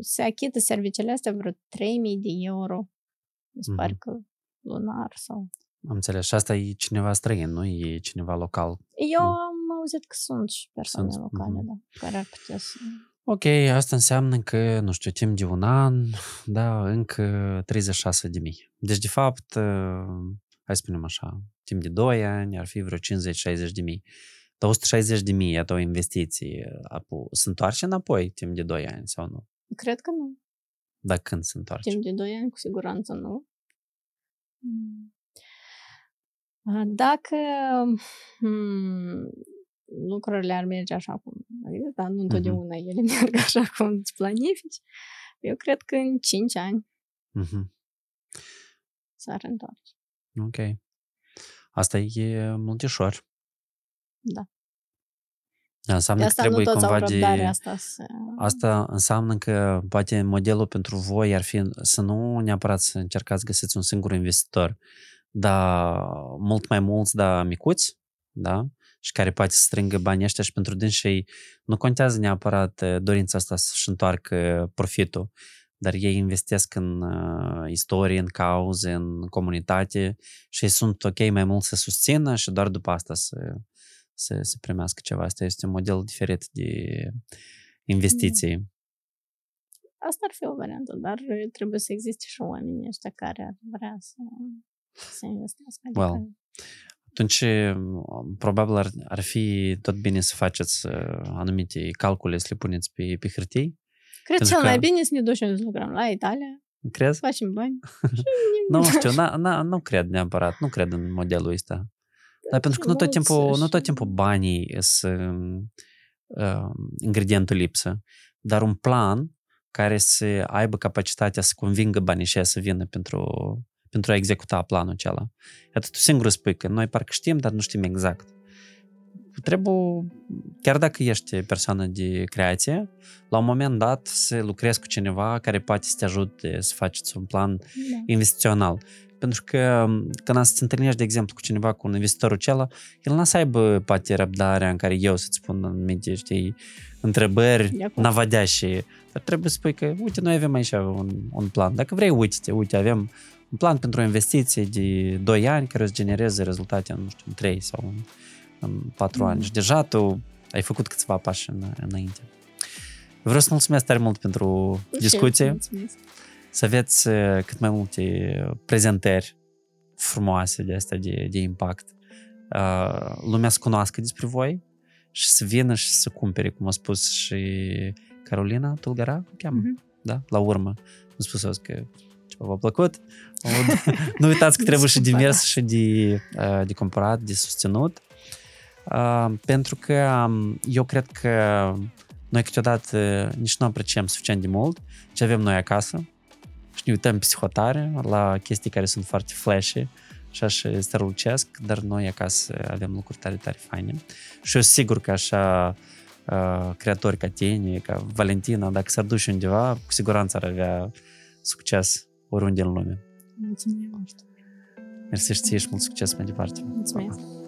se achită serviciile astea vreo 3000 de euro. Mi se Mhm. pare că lunar sau... Am înțeles. Și asta e cineva străin, nu e cineva local. Eu Mm. am auzit că sunt și persoane Sunt, locale, mhm. da, care ar putea să... Ok, asta înseamnă că, nu știu, timp de un an, da, încă 36 de mii. Deci, de fapt, uh, hai să spunem așa, timp de 2 ani ar fi vreo 50-60 de mii. Dar 160 de mii, iată o investiție, apu, se întoarce înapoi timp de 2 ani sau nu? Cred că nu. Dar când se întoarce? Timp de 2 ani, cu siguranță nu. Mm. A, Dacă hmm, lucrurile ar merge așa cum adică, dar nu întotdeauna ele merg așa cum îți planifici, eu cred că în 5 ani Mhm. s-ar întoarce. Ok. Asta e multișor. Da. Da, înseamnă De că asta nu trebuie toți au cumva de... răbdarea asta să... Asta înseamnă că poate modelul pentru voi ar fi să nu neapărat să încercați să găsiți un singur investitor, dar mult mai mulți, dar micuți, da? Și care poate să strângă banii ăștia și pentru dânsii nu contează neapărat eh, dorința asta să-și întoarcă profitul, dar ei investesc în uh, istorie, în cauze, în comunitate și ei sunt ok mai mult să susțină și doar după asta să, să, să primească ceva. Asta este un model diferit de investiții. Asta ar fi o variantă, dar trebuie să existe și oamenii ăștia care ar vrea să, să investească. Adică, Well, Atunci, probabil ar, ar fi tot bine să faceți uh, anumite calcule, să le puneți pe, pe hârtii. cred pentru cel mai că- bine să ne ducem să lucrăm la Italia, Crezi? facem bani. Nu știu, na, na, nu cred neapărat, nu cred în modelul ăsta. Dar pentru că nu tot Mulți timpul, nu tot și- timpul banii sunt uh, ingredientul lipsă, dar un plan care să aibă capacitatea să convingă banii și să vină pentru, pentru a executa planul acela. Iată, tu singur spui că noi parcă știm, dar nu știm exact. Trebuie, chiar dacă ești persoană de creație, la un moment dat să lucrezi cu cineva care poate să te ajute să faceți un plan Da. investițional. Pentru că m, când să te întâlnești, de exemplu, cu cineva, cu un investitorul acela, el n-a să aibă poate răbdarea în care eu să-ți spun anumite, știi, întrebări De acord. navadeașe. Dar trebuie să spui că, uite, noi avem aici un, un plan. Dacă vrei, uite uite, avem un plan pentru o investiție de 2 ani care o să genereze rezultate în, nu știu, în 3 sau în, în 4 Mhm. ani. Și deja tu ai făcut câțiva pași în, înainte. Vreau să mulțumesc tare mult pentru Și eu discuție mulțumesc. să aveți uh, cât mai multe prezentări frumoase de astea de, de impact. Uh, lumea să cunoască despre voi și să vină și să cumpere, cum a spus și Carolina Tulgara, o cheamă, Mhm. da? La urmă. Am spus azi că v-a plăcut. nu uitați că trebuie și de mers și de, de cumpărat, de susținut. Pentru că eu cred că noi câteodată nici nu apreciem suficient de mult ce avem noi acasă și ne uităm psihotare la chestii care sunt foarte flashy și așa strălucesc, dar noi acasă avem lucruri tare, tare faine. Și eu sigur că așa uh, creatori ca tine, ca Valentina, dacă s-ar duce undeva, cu siguranță ar avea succes oriunde în lume. Mulțumim. Mersi și ție și mult succes mai departe. Mulțumesc. Pa, pa.